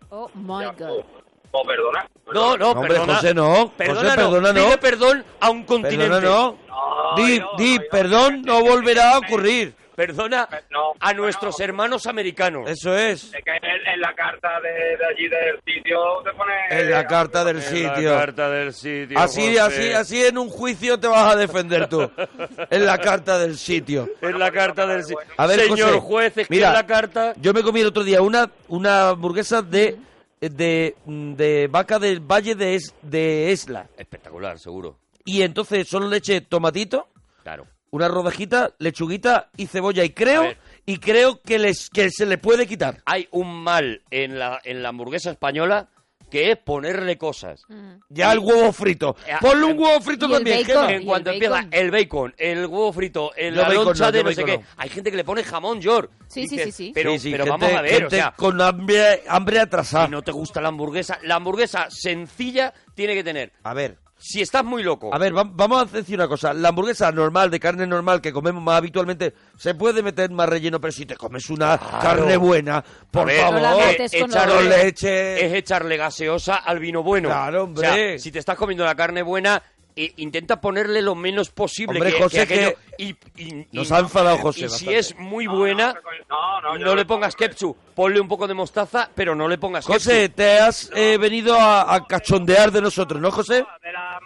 Oh my god. Oh, perdona. No, no, Hombre, perdona. José, no. Perdona, José, perdona, no. Pide perdón a un continente. Perdona, no. No, Di, no, di, no, perdón, no volverá a ocurrir. Perdona No, a no, nuestros no. hermanos americanos. Eso es. Es que en, en la carta de, de allí del sitio te pone... En la carta del En la sitio. carta del sitio. Así, José. así, así en un juicio te vas a defender tú. En la carta del sitio. En la carta del sitio. A ver, Señor José, juez, es que mira, en la carta... Yo me comí el otro día una, una hamburguesa de, de, de vaca del Valle de, Es- de Esla. Espectacular, seguro. Y entonces solo le eché tomatito, Claro. una rodajita, lechuguita y cebolla. Y creo, y creo que, les, que se le puede quitar. Hay un mal en la, en la hamburguesa española que es ponerle cosas. Ya el huevo frito. Eh, Ponle un huevo frito y el también, bacon. En ¿Y cuanto el empieza el bacon, el huevo frito, el, la bacon loncha no, de no sé bacon qué, no. hay gente que le pone jamón, York. Sí, sí, Dices, sí, sí. Pero, Sí, sí, pero gente- vamos a ver, o gente sea, con hambre, hambre atrasada. si no te gusta la hamburguesa, la hamburguesa sencilla tiene que tener. A ver, Si estás muy loco, a ver, va- vamos a decir una cosa. La hamburguesa normal, de carne normal, que comemos más habitualmente, se puede meter más relleno, pero si te comes una carne buena, por ver, favor, No con echarle- no los- le eches... es echarle gaseosa al vino bueno. Claro, hombre. O sea, si te estás comiendo la carne buena, eh, intenta ponerle lo menos posible Hombre, que, José, que aquello- que y, y- nos y- ha enfadado José Y si es muy buena, No, no, yo no le le pongas ketchup. Ponle un poco de mostaza, pero no le pongas José, ketchup. te has eh, venido a, a cachondear de nosotros, ¿no, José? De la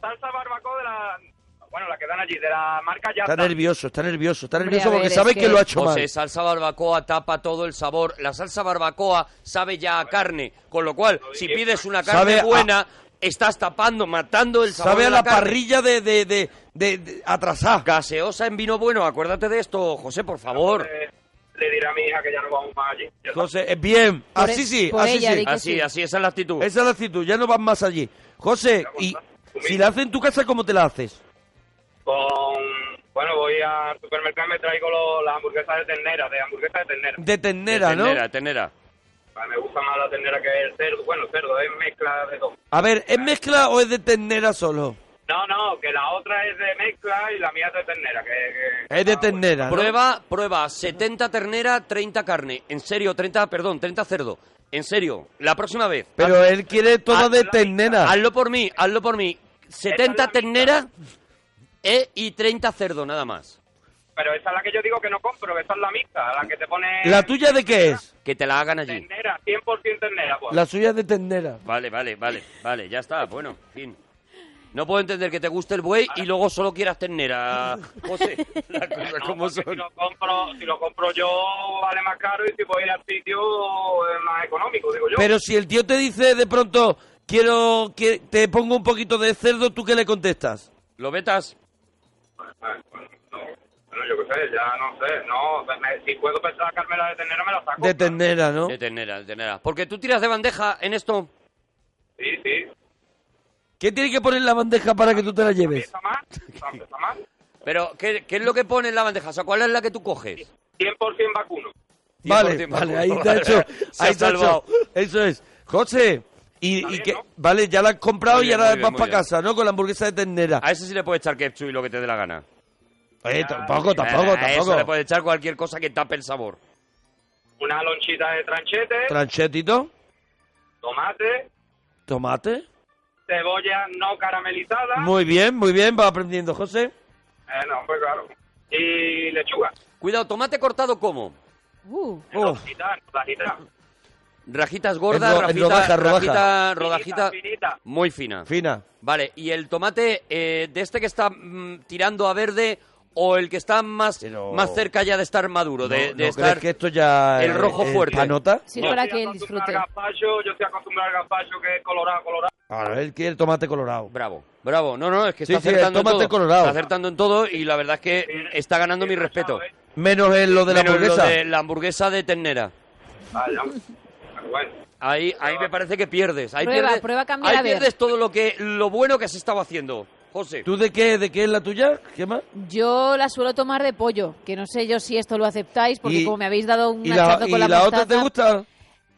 salsa barbacoa de la... Bueno, la que dan allí, de la marca ya Está nervioso, está nervioso, está Hombre, nervioso ver, porque es sabe que... que- lo ha hecho José, mal. salsa barbacoa tapa todo el sabor. La salsa barbacoa sabe ya a carne, con lo cual, si pides una carne Sabe a- buena, estás tapando, matando el sabor Sabe de a la carne. parrilla de, de, de, de-. Gaseosa en vino bueno, acuérdate de esto, José, por favor. Eh, le diré a mi hija que ya no vamos más allí. José, eh, bien, Por así e- sí, así ella, sí. Así, sí. así, esa es la actitud. Esa es la actitud, ya no vas más allí. José, y si la haces en tu casa, ¿cómo te la haces? Con... Bueno, voy al supermercado y me traigo las hamburguesas de ternera, de hamburguesas de ternera. De ternera, De ¿no? ternera, ternera. Me gusta más la ternera que el cerdo. Bueno, cerdo, es mezcla de todo. A ver, ¿es mezcla o es de ternera solo? No, no, que la otra es de mezcla y la mía es de ternera. Que, que- Es de ternera, ¿no? Prueba, prueba, 70 ternera, 30 carne. En serio, 30, perdón, 30 cerdo. En serio, la próxima vez. Pero él quiere toda Ah, de ternera. Hazlo por mí, hazlo por mí. 70 ternera eh, y 30 cerdo, nada más. Pero esa es la que yo digo que no compro, esa es la mixta, la que te pone... ¿La tuya de qué es? Que te la hagan allí. Ternera, 100% ternera, pues. La suya es de ternera. Vale, vale, vale, vale, ya está, bueno, en fin. No puedo entender que te guste el buey y luego solo quieras ternera, José. Las cosas No, como son. Si lo, compro, si lo compro yo vale más caro y si voy al sitio es más económico, digo yo. Pero si el tío te dice de pronto, quiero que te pongo un poquito de cerdo, ¿tú qué le contestas? ¿Lo vetas? Bueno, yo qué sé, ya no sé, no, me- si puedo pensar sacármela de ternera me la saco. De ternera, ¿no? De ternera, de ternera. Porque tú tiras de bandeja en esto. Sí, sí. ¿Qué tiene que poner en la bandeja para que tú te la lleves? ¿Está mal? ¿Está mal? Pero, ¿qué, qué es lo que pone en la bandeja? O sea, ¿cuál es la que tú coges? 100% vacuno. Vale, 100% vale, vacuno. ahí te ha hecho. Se ha ahí te ha hecho. salvado. Eso es. José, y, y que, vale, ya la has comprado Muy y bien, ahora bien, vas para bien. casa, ¿no? Con la hamburguesa de ternera. A ese sí le puedes echar ketchup y lo que te dé la gana. Eh, tampoco, tampoco, A eso tampoco. le puedes echar cualquier cosa que tape el sabor. Una lonchita de tranchete, Tranchetito, tomate, tomate. cebolla no caramelizada. Muy bien, muy bien, va aprendiendo José. Eh, no, pues claro. Y lechuga. Cuidado, tomate cortado como. Uh, rodajitas. Rajitas gordas, En ro- en rajita, rodaja, rodaja. rajita, rodajita finita. muy fina. Fina. Vale, y el tomate eh, de este que está mm, tirando a verde o el que está más, Pero- más cerca ya de estar maduro, de, ¿No, de no estar crees que esto ya el rojo es fuerte? Yo es para estoy que él disfrute. yo estoy acostumbrado al gazpacho que es colorado, colorado. Ahora él quiere tomate colorado. Bravo, bravo. No, no, es que Sí, está sí, el acertando en todo. colorado. Está acertando en todo y la verdad es que está ganando mi respeto. ¿eh? Menos en lo de la Menos lo hamburguesa. de la hamburguesa de ternera. Pero bueno. Ahí, ahí me parece que pierdes. Ahí Prueba, pierdes, prueba cambiar ahí pierdes todo lo que lo bueno que has estado haciendo, José. ¿Tú de qué, de qué es la tuya? ¿Qué más? Yo la suelo tomar de pollo, que no sé yo si esto lo aceptáis, porque Y- como me habéis dado un ¿Y la, y con la, la otra te gusta?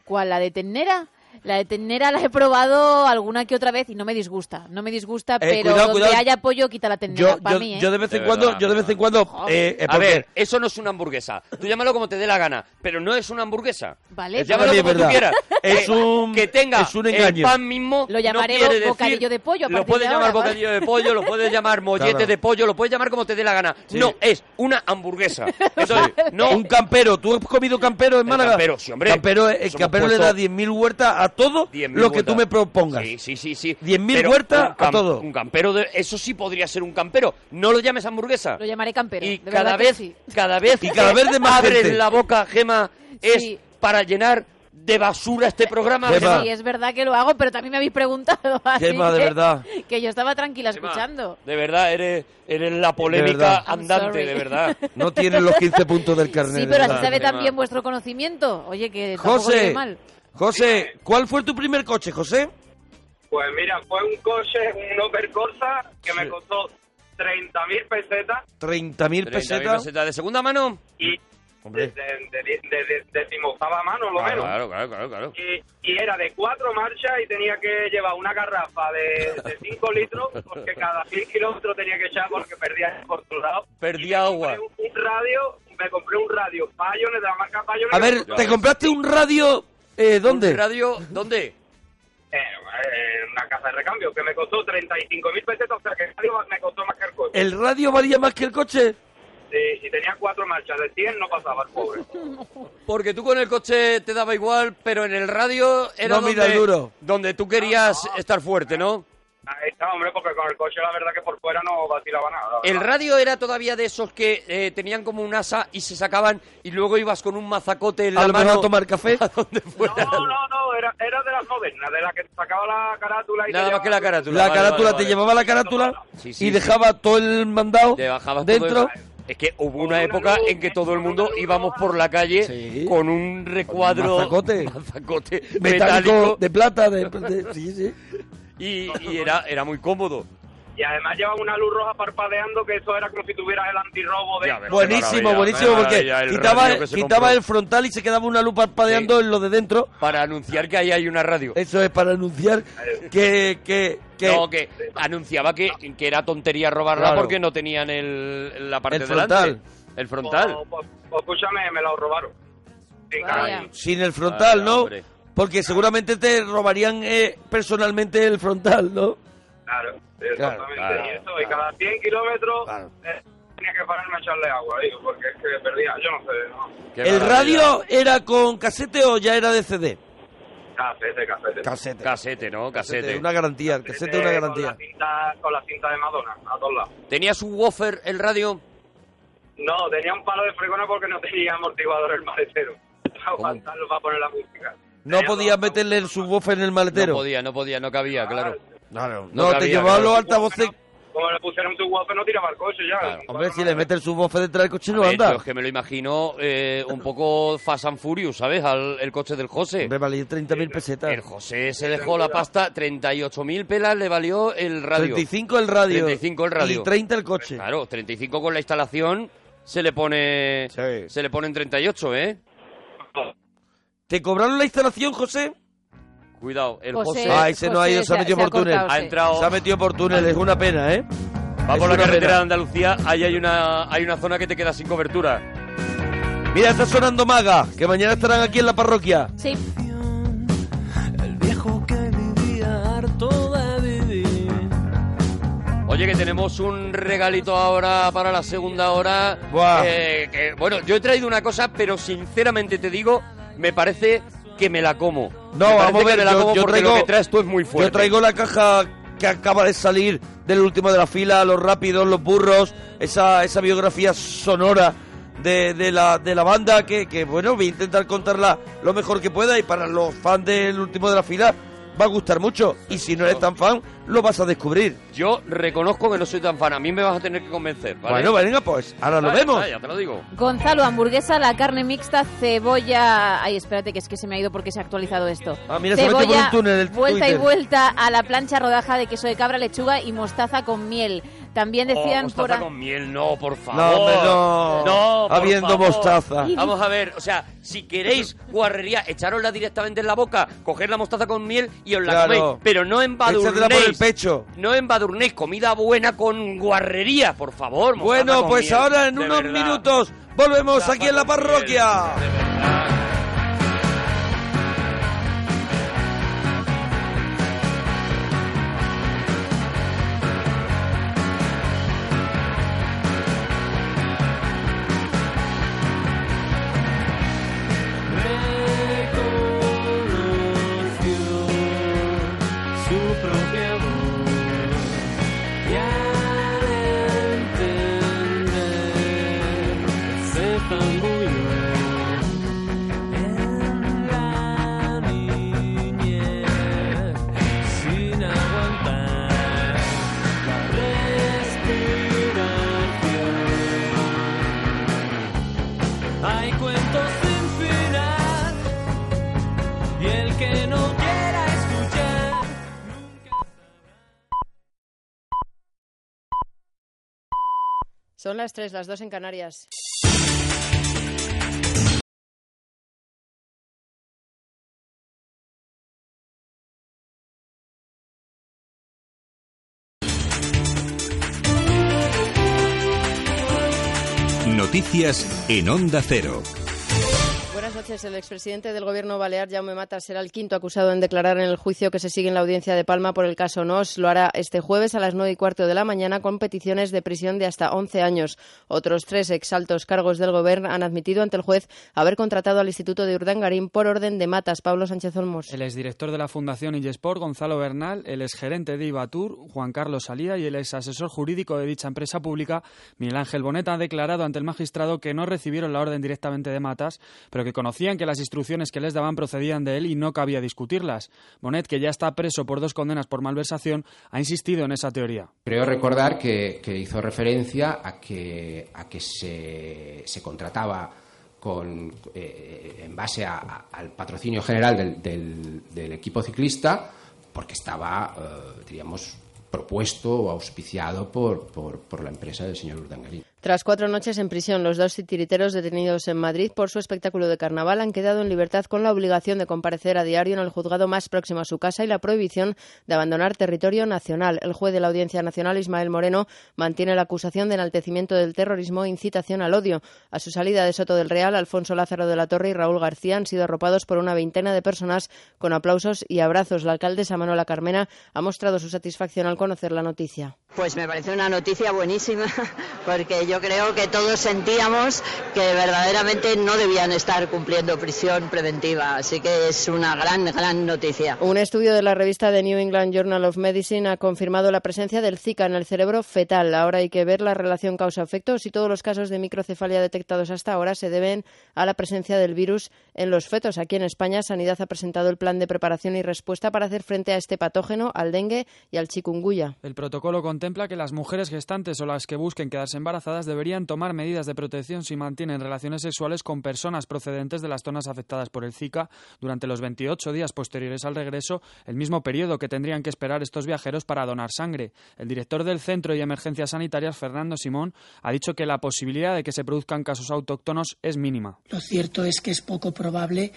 ¿Cuál? ¿La de ternera? La de ternera la he probado alguna que otra vez y no me disgusta. No me disgusta, pero Eh, cuidado, donde cuidado. haya pollo, quita la ternera. Yo, para yo, mí, ¿eh? yo de vez en De cuando, verdad, yo de vez en cuando, eh, eh, A ver, eso no es una hamburguesa. Tú llámalo como te dé la gana, pero no es una hamburguesa. Vale, pero- Llámalo como es tú verdad. quieras. Es un- que tenga es un el engaño. pan mismo. Lo llamaré no bocadillo de pollo a Lo puedes de llamar ahora, bocadillo de pollo, lo puedes llamar mollete Claro. de pollo, lo puedes llamar como te dé la gana. Sí. No, es una hamburguesa. Entonces, no. Un campero. ¿Tú has comido campero en Málaga? campero, sí, hombre. Campero, el le da 10.000 huertas a todo 10.000 lo que tú vueltas. me propongas. Sí, sí, sí, sí. 10.000 Pero huertas a todo. Un campero, de, eso sí podría ser un campero. No lo llames hamburguesa. Lo llamaré campero. Y de cada vez, sí. cada vez, Y cada vez de más abres gente. la boca, Gema, es Sí. para llenar de basura este programa. Gema. Sí, es verdad que lo hago, pero también me habéis preguntado. Gema, de que- verdad. Que yo estaba tranquila Gema, escuchando. De verdad, eres, eres la polémica andante, de verdad. No tienes los 15 puntos del carnet. Sí, pero así sabe también vuestro conocimiento. Oye, que tampoco José, mal. José, ¿cuál fue tu primer coche, José? Pues mira, fue un coche, un Opel Corsa, que me costó 30.000 pesetas 30.000 30.000 pesetas. pesetas de segunda mano. y Hombre. de, de, de, de- de- decimoctava mano, lo menos. Claro, claro, claro, claro. Y, y era de cuatro marchas y tenía que llevar una garrafa de 5 litros porque cada 100 kilómetros tenía que echar porque perdía el controlado. Perdía agua. Un, un radio, me compré un radio Pioneer de la marca Pioneer. A ver, ¿te compraste un radio? Eh, ¿Dónde? ¿Un radio? ¿Dónde? Eh, en una casa de recambio que me costó 35.000 pesetas, o sea que el radio me costó más que el coche. ¿El radio valía más que el coche? Sí, y tenía cuatro marchas, de 100 no pasaba el pobre. Porque tú con el coche te daba igual, pero en el radio era No, donde, mira el duro. donde tú querías estar fuerte, ¿no? Ahí está, hombre, porque con el coche la verdad que por fuera no vacilaba nada. El radio era todavía de esos que eh, tenían como un asa y se sacaban y luego ibas con un mazacote en ¿A la lo mano mejor a tomar café? a donde fuera. No, no, no, era, era de las modernas, de la que sacaba la carátula y Nada te más que la carátula. La vale, carátula, vale, te vale. llevaba la carátula Sí, sí, y sí. dejaba todo el mandado Te bajabas todo dentro. el- Es que hubo una una época luz, en que todo el mundo íbamos por la calle Sí. con un recuadro mazacote. mazacote Metálico, metálico de plata, de, de- sí, sí. Y, y era, era muy cómodo. y además llevaba una luz roja parpadeando que eso era como si tuvieras el antirrobo de... Ya ves. Buenísimo, buenísimo, porque el quitaba, quitaba el frontal y se quedaba una luz parpadeando en lo de dentro. Para anunciar que ahí hay una radio. Eso es para anunciar que... que, que No, que anunciaba que, que era tontería robarla Claro. porque no tenían el, la parte El delante. frontal. El frontal. Pues, pues, pues, escúchame, me lo robaron. Sin el frontal, ¿no? hombre. Porque seguramente te robarían eh, personalmente el frontal, ¿no? Claro, exactamente. claro, y eso, claro. y cada 100 kilómetros Claro. eh, tenía que pararme a echarle agua, digo, porque es que perdía, yo no sé, no. ¿El maravilla. radio era con casete o ya era de CD? Cafete, cafete. Casete. Casete, ¿no? Casete. Una garantía, el casete es una Con garantía. la, cinta, con la cinta de Madonna, a todos lados. ¿Tenía su woofer el radio? No, tenía un palo de fregona porque no tenía amortiguador el maletero. Aguantarlo para poner la música. No podías meterle el subwoofer en el maletero. No podía, no podía, no cabía, claro. Claro. No No, te cabía, llevaban claro. los altavoces. Como le pusieron tu guapo, no tiraba el coche ya. Claro. Hombre, si le metes el subwoofer detrás del coche no ver, anda. yo es que me lo imagino eh, un poco Fast and Furious, ¿sabes? Al, el coche del José. Hombre, valía 30.000 pesetas. El José se dejó la pasta, 38.000 pelas le valió el radio. 35 el radio. 35 el radio. Y 30 el coche. Claro, 35 con la instalación se le pone Sí. se le pone en 38, ¿eh? ¿Te cobraron la instalación, José? Cuidado, el José- José, Ah, ese no ha ido, se ha metido por túnel. cortado, ha entrado Se ha metido por túnel, es una pena, ¿eh? va es por la carretera pena. de Andalucía, ahí hay una hay una zona que te queda sin cobertura. Mira, está sonando Maga, que mañana estarán aquí en la parroquia. Sí, El viejo que vivía harto de vivir. Oye, que tenemos un regalito ahora para la segunda hora. Buah. Eh, que, bueno, yo he traído una cosa, pero sinceramente te digo, me parece que me la como. No, vamos a ver, la yo- como yo porque traigo- lo que traes tú es muy fuerte. Yo traigo la caja que acaba de salir del último de la fila, los rápidos, los burros, esa, esa biografía sonora de, de la, de la banda que, que, bueno, voy a intentar contarla lo mejor que pueda y para los fans del último de la fila va a gustar mucho. Y si no eres tan fan, lo vas a descubrir. Yo reconozco que no soy tan fan, a mí me vas a tener que convencer, ¿vale? Bueno, venga, pues ahora lo vemos. vale, ya te lo digo. Gonzalo, hamburguesa, la carne mixta, cebolla... Ay, espérate, que es que se me ha ido porque se ha actualizado esto. Ah, mira, se ha metido por cebolla, un túnel el vuelta y vuelta a la plancha rodaja de queso de cabra, lechuga y mostaza con miel. También decían Oh, mostaza por... a- con miel, no, por favor. No, hombre, no. No, por Habiendo favor. mostaza. Vamos a ver, o sea, si queréis guarrería, echárosla directamente en la boca, coger la mostaza con miel y os la Claro. coméis. Pero no embadurnéis. por el pecho. No embadurnéis comida buena con guarrería, por favor. Bueno, pues miel, ahora en de unos verdad. minutos volvemos Mostaza aquí en la con miel, Las tres, las dos en Canarias. Noticias en Onda Cero. Noches. El expresidente del gobierno balear, Jaume Matas, será el quinto acusado en declarar en el juicio que se sigue en la audiencia de Palma por el caso NOS. Lo hará este jueves a las nueve y cuarto de la mañana con peticiones de prisión de hasta 11 años. Otros tres exaltos cargos del gobierno han admitido ante el juez haber contratado al Instituto de Urdangarín por orden de Matas. Pablo Sánchez Olmos. El exdirector de la Fundación Illesport, Gonzalo Bernal, el exgerente de Ibatur, Juan Carlos Salía, y el exasesor jurídico de dicha empresa pública, Miguel Ángel Bonet, han declarado ante el magistrado que no recibieron la orden directamente de Matas, pero que conocían que las instrucciones que les daban procedían de él y no cabía discutirlas. Bonet, que ya está preso por dos condenas por malversación, ha insistido en esa teoría. Creo recordar que, hizo referencia a que, se, contrataba con, eh, en base a- al patrocinio general del, equipo ciclista porque estaba, eh, diríamos, propuesto o auspiciado por, por, por la empresa del señor Urdangarín. Tras cuatro noches en prisión, los dos titiriteros detenidos en Madrid por su espectáculo de carnaval han quedado en libertad con la obligación de comparecer a diario en el juzgado más próximo a su casa y la prohibición de abandonar territorio nacional. El juez de la Audiencia Nacional, Ismael Moreno, mantiene la acusación de enaltecimiento del terrorismo e incitación al odio. A su salida de Soto del Real, Alfonso Lázaro de la Torre y Raúl García han sido arropados por una veintena de personas con aplausos y abrazos. La alcaldesa Manuela Carmena ha mostrado su satisfacción al conocer la noticia. Pues me parece una noticia buenísima, porque yo creo que todos sentíamos que verdaderamente no debían estar cumpliendo prisión preventiva, así que es una gran, gran noticia. Un estudio de la revista The New England Journal of Medicine ha confirmado la presencia del Zika en el cerebro fetal. Ahora hay que ver la relación causa-efecto si todos los casos de microcefalia detectados hasta ahora se deben a la presencia del virus en los fetos. Aquí en España, Sanidad ha presentado el plan de preparación y respuesta para hacer frente a este patógeno, al dengue y al chikungunya. El protocolo contempla que las mujeres gestantes o las que busquen quedarse embarazadas deberían tomar medidas de protección si mantienen relaciones sexuales con personas procedentes de las zonas afectadas por el Zika durante los 28 días posteriores al regreso, el mismo periodo que tendrían que esperar estos viajeros para donar sangre. El director del Centro de Emergencias Sanitarias, Fernando Simón, ha dicho que la posibilidad de que se produzcan casos autóctonos es mínima. Lo cierto es que es poco probable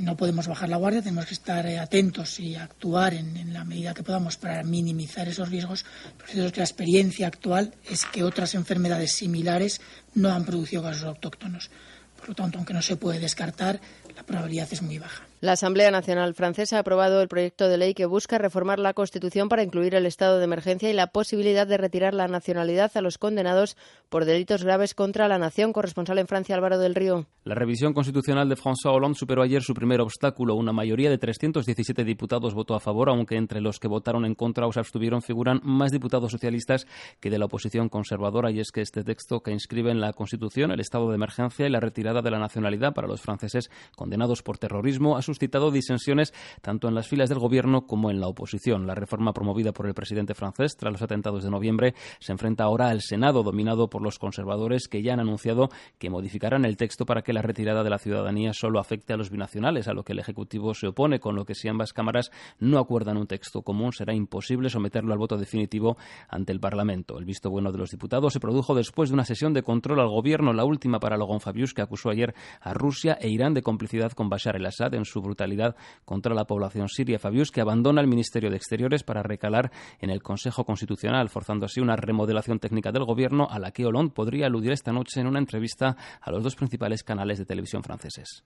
no podemos bajar la guardia, tenemos que estar eh, atentos y actuar en, la medida que podamos para minimizar esos riesgos. Es que la experiencia actual es que otras enfermedades similares no han producido casos autóctonos. Por lo tanto, aunque no se puede descartar, la probabilidad es muy baja. La Asamblea Nacional Francesa ha aprobado el proyecto de ley que busca reformar la Constitución para incluir el estado de emergencia y la posibilidad de retirar la nacionalidad a los condenados por delitos graves contra la nación. Corresponsal en Francia, Álvaro del Río. La revisión constitucional de François Hollande superó ayer su primer obstáculo. Una mayoría de 317 diputados votó a favor, aunque entre los que votaron en contra o se abstuvieron figuran más diputados socialistas que de la oposición conservadora. Y es que este texto que inscribe en la Constitución el estado de emergencia y la retirada de la nacionalidad para los franceses condenados por terrorismo ha suscitado disensiones tanto en las filas del gobierno como en la oposición. La reforma promovida por el presidente francés tras los atentados de noviembre se enfrenta ahora al Senado, dominado por los conservadores que ya han anunciado que modificarán el texto para que la retirada de la ciudadanía solo afecte a los binacionales, a lo que el Ejecutivo se opone, con lo que si ambas cámaras no acuerdan un texto común será imposible someterlo al voto definitivo ante el Parlamento. El visto bueno de los diputados se produjo después de una sesión de control al gobierno, la última para Logan Fabius, que acusó ayer a Rusia e Irán de complicidad con Bashar el-Assad en su brutalidad contra la población siria. Fabius, que abandona el Ministerio de Exteriores para recalar en el Consejo Constitucional, forzando así una remodelación técnica del gobierno a la que Hollande podría aludir esta noche en una entrevista a los dos principales canales de televisión franceses.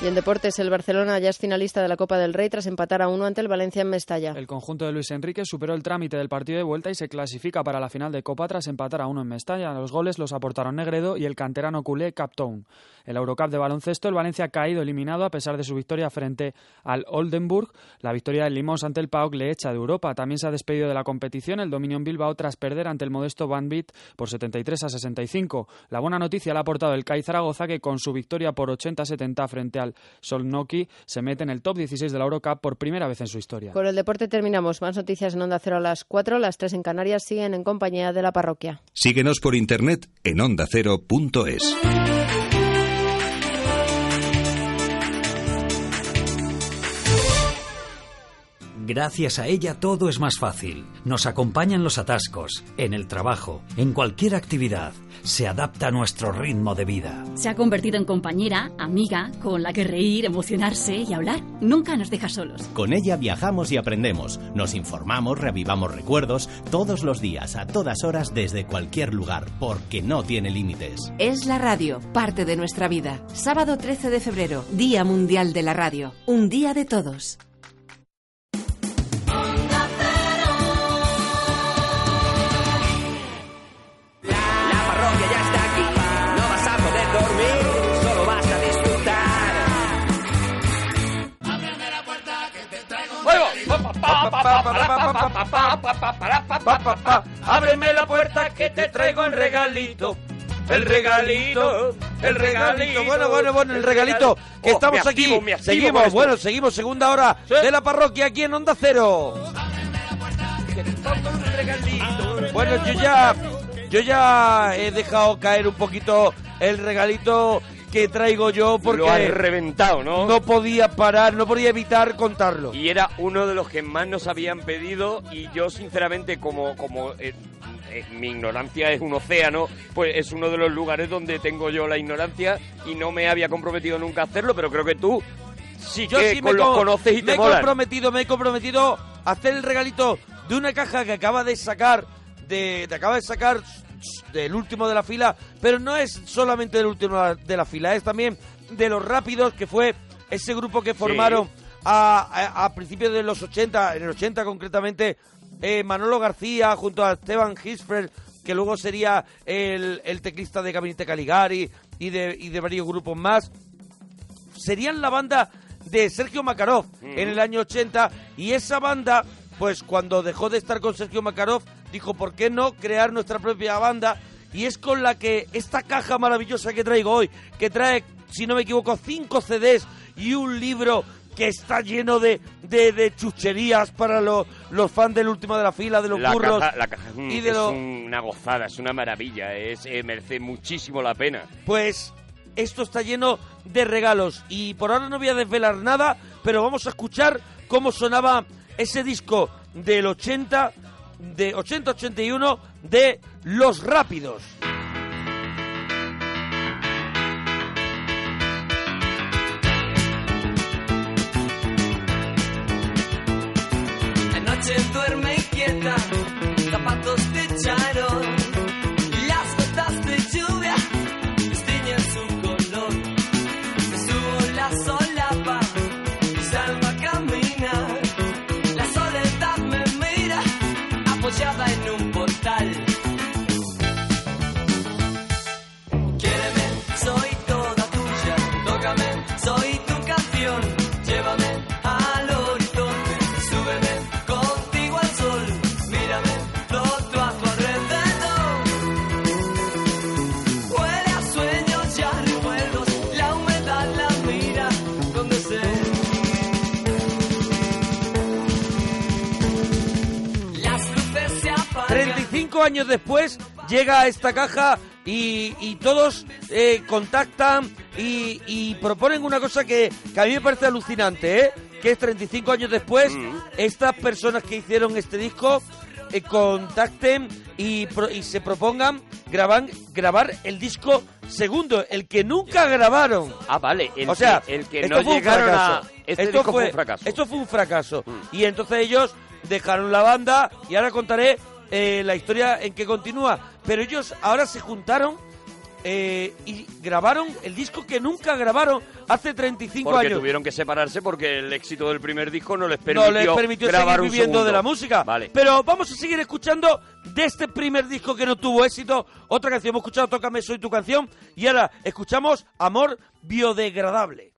Y en deportes, el Barcelona ya es finalista de la Copa del Rey tras empatar a uno ante el Valencia en Mestalla. El conjunto de Luis Enrique superó el trámite del partido de vuelta y se clasifica para la final de Copa tras empatar a uno en Mestalla. Los goles los aportaron Negredo y el canterano culé Captown. El Eurocup de baloncesto, el Valencia ha caído eliminado a pesar de su victoria frente al Oldenburg. La victoria del Limos ante el PAOK le echa de Europa. También se ha despedido de la competición el dominio en Bilbao tras perder ante el modesto Banvit por 73 a 65. La buena noticia la ha aportado el CAI Zaragoza que con su victoria por 80-70 frente al Solnoki se mete en el top 16 de la Eurocup por primera vez en su historia. Por el deporte terminamos. Más noticias en Onda Cero a las 4. Las 3 en Canarias siguen en compañía de la parroquia. Síguenos por internet en ondacero.es. Gracias a ella todo es más fácil. Nos acompaña en los atascos, en el trabajo, en cualquier actividad. Se adapta a nuestro ritmo de vida. Se ha convertido en compañera, amiga, con la que reír, emocionarse y hablar. Nunca nos deja solos. Con ella viajamos y aprendemos. Nos informamos, revivamos recuerdos todos los días, a todas horas, desde cualquier lugar, porque no tiene límites. Es la radio, parte de nuestra vida. Sábado 13 de febrero, Día Mundial de la Radio. Un día de todos. Ábreme la puerta que te traigo el regalito. El regalito, el regalito. Bueno, bueno, bueno, el regalito. Que Oh, estamos aquí. seguimos, bueno, seguimos. Segunda hora de la parroquia aquí en Onda Cero. Bueno, yo ya, yo ya he dejado caer un poquito el regalito que traigo yo porque Lo has reventado, ¿no? no podía parar, no podía evitar contarlo. Y era uno de los que más nos habían pedido y yo sinceramente como, como eh, eh, mi ignorancia es un océano, pues es uno de los lugares donde tengo yo la ignorancia y no me había comprometido nunca a hacerlo, pero creo que tú sí Yo que sí con me, los co- conoces y me te he molan. comprometido, me he comprometido a hacer el regalito de una caja que acaba de sacar, de, te acaba de sacar del último de la fila, pero no es solamente del último de la fila, es también de los rápidos, que fue ese grupo que formaron a, a- a principios de los 80, en el 80 concretamente, eh, Manolo García junto a Esteban Hisfeld, que luego sería el, el teclista de Gabinete Caligari y de, y de varios grupos más. Serían la banda de Sergio Makarov en el año 80 y esa banda, pues cuando dejó de estar con Sergio Makarov, dijo, ¿por qué no crear nuestra propia banda? Y es con la que esta caja maravillosa que traigo hoy, que trae, si no me equivoco, cinco CDs y un libro que está lleno de, de, de chucherías para los, los fans del último de la fila, de los la burros. caja, la caja es, un- y de es una gozada, es una maravilla, es eh, merece muchísimo la pena. Pues esto está lleno de regalos y por ahora no voy a desvelar nada, pero vamos a escuchar cómo sonaba ese disco del 80 de 80-81 de Los Rápidos. 35 años después llega a esta caja y, y todos eh, contactan y, y proponen una cosa que, que a mí me parece alucinante, ¿eh? que es 35 años después, estas personas que hicieron este disco eh, contacten y, pro- y se propongan graban, grabar el disco segundo, el que nunca grabaron. Ah, vale, el o sea, que- el que esto no fue un llegaron a- fracaso. este esto disco fue un fracaso. Mm. Esto fue un fracaso. Y entonces ellos dejaron la banda y ahora contaré eh, la historia en que continúa. Pero ellos ahora se juntaron eh, y grabaron el disco que nunca grabaron hace 35 Porque años. tuvieron que separarse porque el éxito del primer disco no les permitió, no les permitió grabar seguir viviendo de la música. Vale. Pero vamos a seguir escuchando de este primer disco que no tuvo éxito. Otra canción, hemos escuchado Tócame, soy tu canción. Y ahora escuchamos Amor Biodegradable.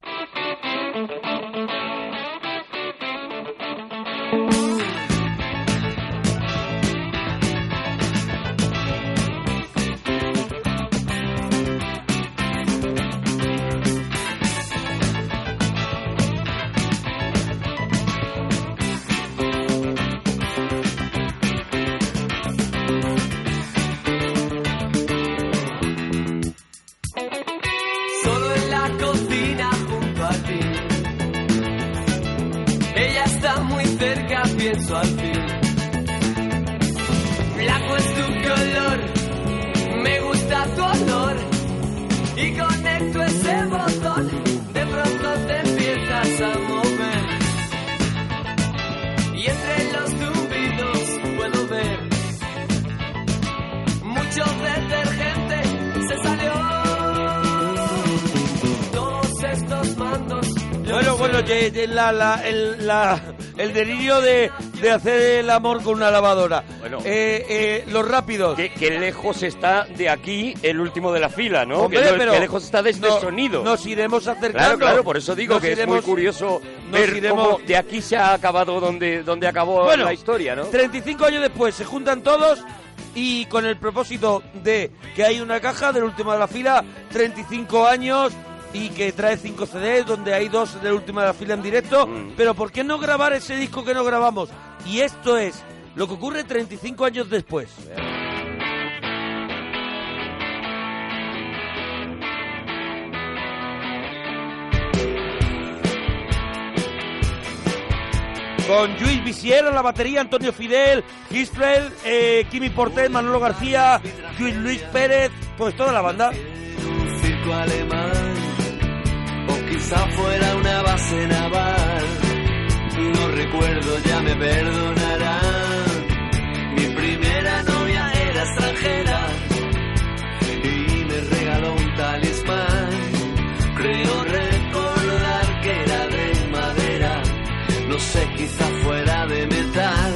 La- la- el, la- el delirio de, de hacer el amor con una lavadora. Bueno. Eh, eh, los rápidos. Que, que lejos está de aquí el último de la fila, ¿no? Hombre, que, pero que lejos está de este no- sonido. Nos iremos acercando. Claro, claro, por eso digo Nos que es iremos- muy curioso ver iremos- cómo de aquí se ha acabado donde, donde acabó Bueno, la historia, ¿no? 35 años después se juntan todos y con el propósito de que hay una caja del último de la fila, 35 años y que trae cinco CDs donde hay dos de la última fila en directo. Mm. Pero ¿por qué no grabar ese disco que no grabamos? Y esto es lo que ocurre 35 años después. Con Luis Visier en la batería, Antonio Fidel, Gisfeld, eh, Kimi Portel, Manolo García, Luis Luis Pérez, pues toda la banda o quizá fuera una base naval. No recuerdo, ya me perdonarán. Mi primera novia era extranjera y me regaló un talismán. Creo recordar que era de madera, no sé, quizá fuera de metal.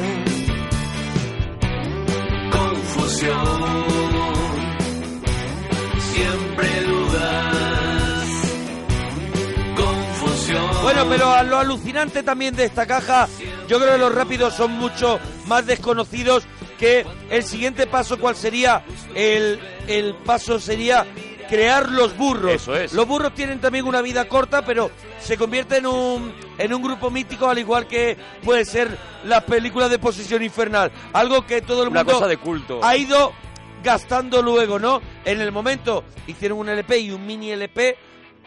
Confusión Bueno, pero a lo alucinante también de esta caja, yo creo que los rápidos son mucho más desconocidos que el siguiente paso, ¿cuál sería? El, el paso sería crear los burros. Eso es. Los burros tienen también una vida corta, pero se convierte en un, en un grupo mítico, al igual que puede ser las películas de Posesión Infernal. Algo que todo el Una mundo cosa de culto. ha ido gastando luego, ¿no? En el momento hicieron un LP y un mini LP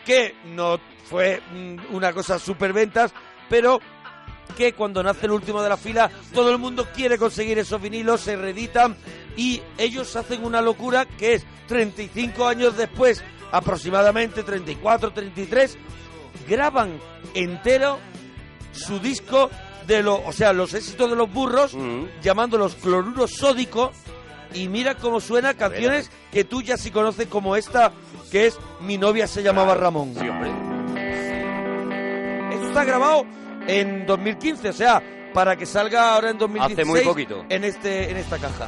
que no fue mm, una cosa super ventas, pero que cuando nace el último de la fila todo el mundo quiere conseguir esos vinilos, se reeditan y ellos hacen una locura que es 35 años después, aproximadamente 34, 33, graban entero su disco de los, o sea, los éxitos de los burros, llamándolos cloruro sódico y mira cómo suena canciones que tú ya sí conoces como esta, que es Mi novia se llamaba Ramón. Sí, hombre. Está grabado en 2015, o sea, para que salga ahora en 2016 Hace muy poquito. en este en esta caja.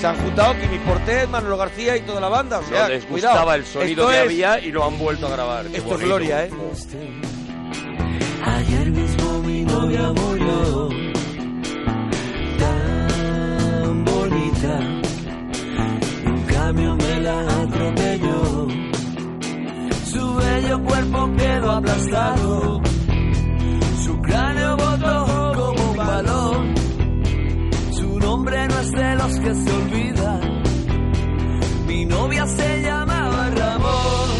Se han juntado Kimi Portet, Manolo García y toda la banda, o sea, no les cuidado. gustaba el sonido Esto que es- había y lo han vuelto a grabar. Qué Esto es gloria, ¿eh? Ayer mismo mi novia murió, tan bonita. Un camión me la atropelló. Su bello cuerpo quedó aplastado. Su cráneo botó como un balón. Su nombre no es de los que se olvidan. Mi novia se llamaba Ramón.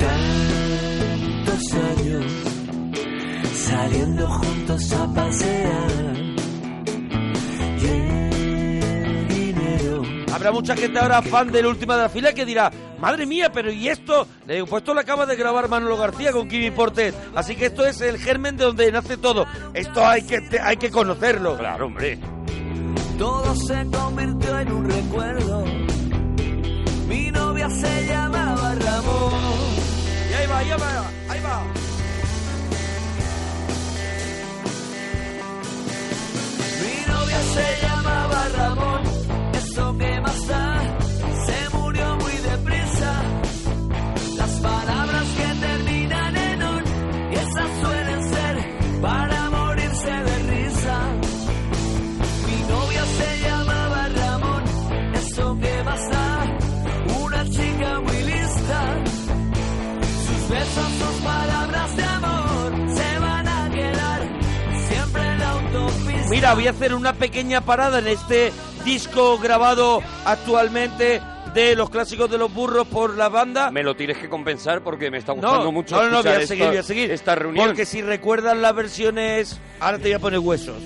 tantos años saliendo juntos a pasear. Habrá mucha gente ahora fan del último de la fila que dirá, madre mía, pero ¿y esto? Le digo, pues esto lo acaba de grabar Manolo García con Kimi Portet. Así que esto es el germen de donde nace todo. Esto hay que, te- hay que conocerlo. Claro, hombre. todo se convirtió en un recuerdo. Mi novia se llamaba Ramón. Y ahí va, ahí va, ahí va. Mi novia se llamaba Ramón. Mira, voy a hacer una pequeña parada en este disco grabado actualmente de los clásicos de los burros por la banda. Me lo tienes que compensar porque me está gustando No, mucho no, no, no, voy a seguir, esta- voy a seguir. esta reunión. Porque si recuerdan las versiones, ahora te voy a poner huesos.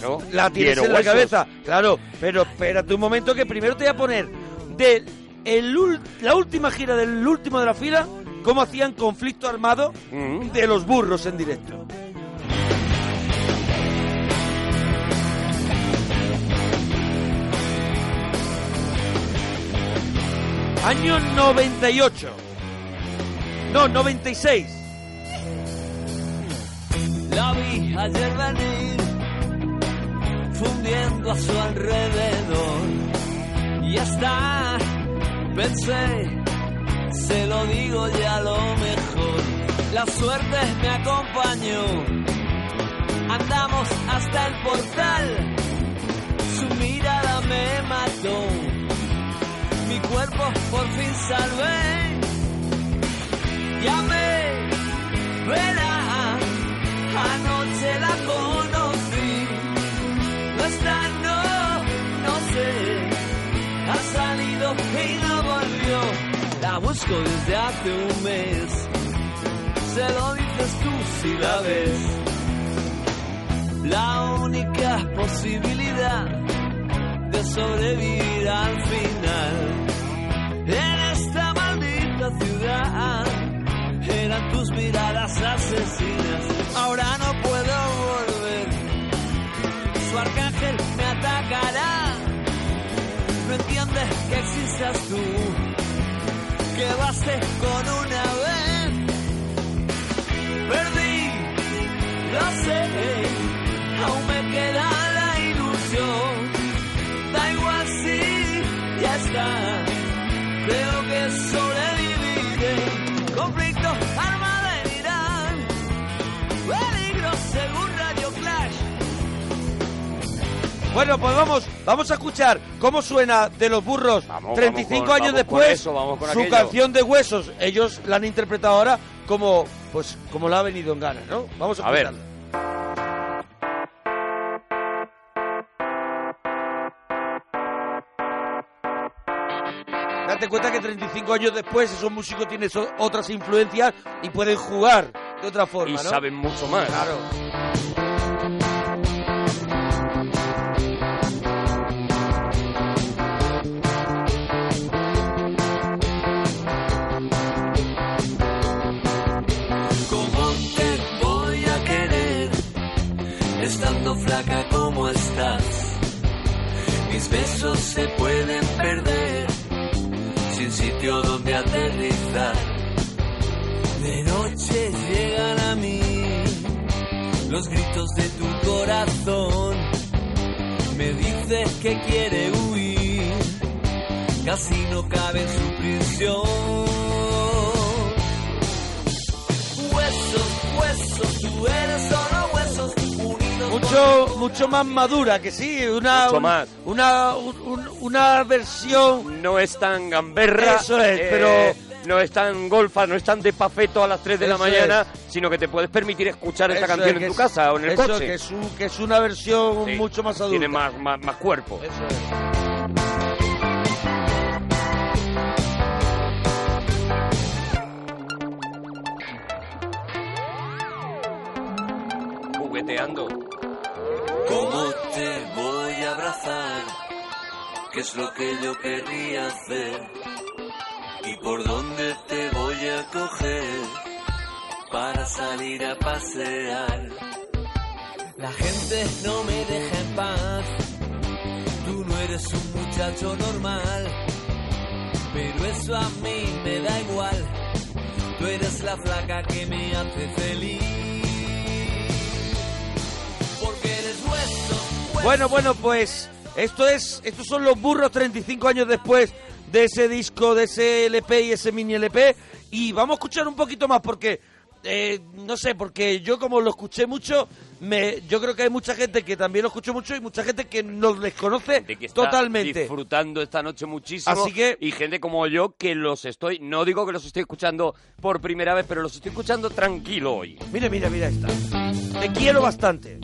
Claro, La tienes en la cabeza, claro, pero espérate un momento que primero te voy a poner de el la última gira del último de la fila, cómo hacían conflicto armado Mm. de los burros en directo. Año 98. No, 96. La vi ayer venir, fundiendo a su alrededor. Y hasta pensé, se lo digo ya lo mejor. La suerte me acompañó, andamos hasta el portal. Su mirada me mató, cuerpo por fin salvé. Llamé, verá, anoche la conocí. No está, no, no sé, ha salido y no volvió. conozco desde hace un mes. Se lo dices tú si la ves. La única posibilidad de sobrevivir al final en esta maldita ciudad eran tus miradas asesinas. Ahora no puedo volver. Su arcángel me atacará. No entiendes que existas tú. Que baste con una vez. Perdí, lo sé. Aún me queda la ilusión. Da igual si ya está. Creo que sobreviviré. Conflicto, arma de Irán. Peligro según Radio Clash. Bueno, pues vamos, vamos a escuchar cómo suena de los burros Vamos, 35 vamos con- años vamos después con eso, vamos con su aquello. canción de huesos. Ellos la han interpretado ahora como pues como la ha venido en gana, ¿no? Vamos a, A ver. Date cuenta que 35 años después esos músicos tienen so- otras influencias y pueden jugar de otra forma, Y ¿no? saben mucho más. Claro. ¿Cómo te voy a querer estando flaca como estás? Mis besos se pueden perder sin sitio donde aterrizar. De noche llegan a mí los gritos de tu corazón. Me dice que quiere huir, casi no cabe en su prisión. Huesos, huesos, tú eres solo. Mucho, mucho más madura, que sí, una, Mucho un- más. una, un- un- una versión... No es tan gamberra. Eso es, eh, pero- No es tan golfa, no es tan de pafeto a las 3 de la mañana, sino que te puedes permitir escuchar esta es, canción en tu es- casa o en el eso, coche. Que es, un- que es una versión Sí, mucho más adulta. Tiene más, más, más cuerpo. Eso es. ¿Qué es lo que yo querría hacer? ¿Y por dónde te voy a coger para salir a pasear? La gente no me deja en paz. Tú no eres un muchacho normal. Pero eso a mí me da igual. Tú eres la flaca que me hace feliz. Porque eres hueso, Bueno, bueno, pues esto es, estos son los burros 35 años después de ese disco, de ese LP y ese mini LP. Y vamos a escuchar un poquito más porque, eh, no sé, porque yo como lo escuché mucho, me, yo creo que hay mucha gente que también lo escuchó mucho y mucha gente que nos desconoce de que está totalmente. disfrutando esta noche muchísimo. Así que- Y gente como yo que los estoy, no digo que los estoy escuchando por primera vez, pero los estoy escuchando tranquilo hoy. Mira, mira, mira esta. Te quiero bastante.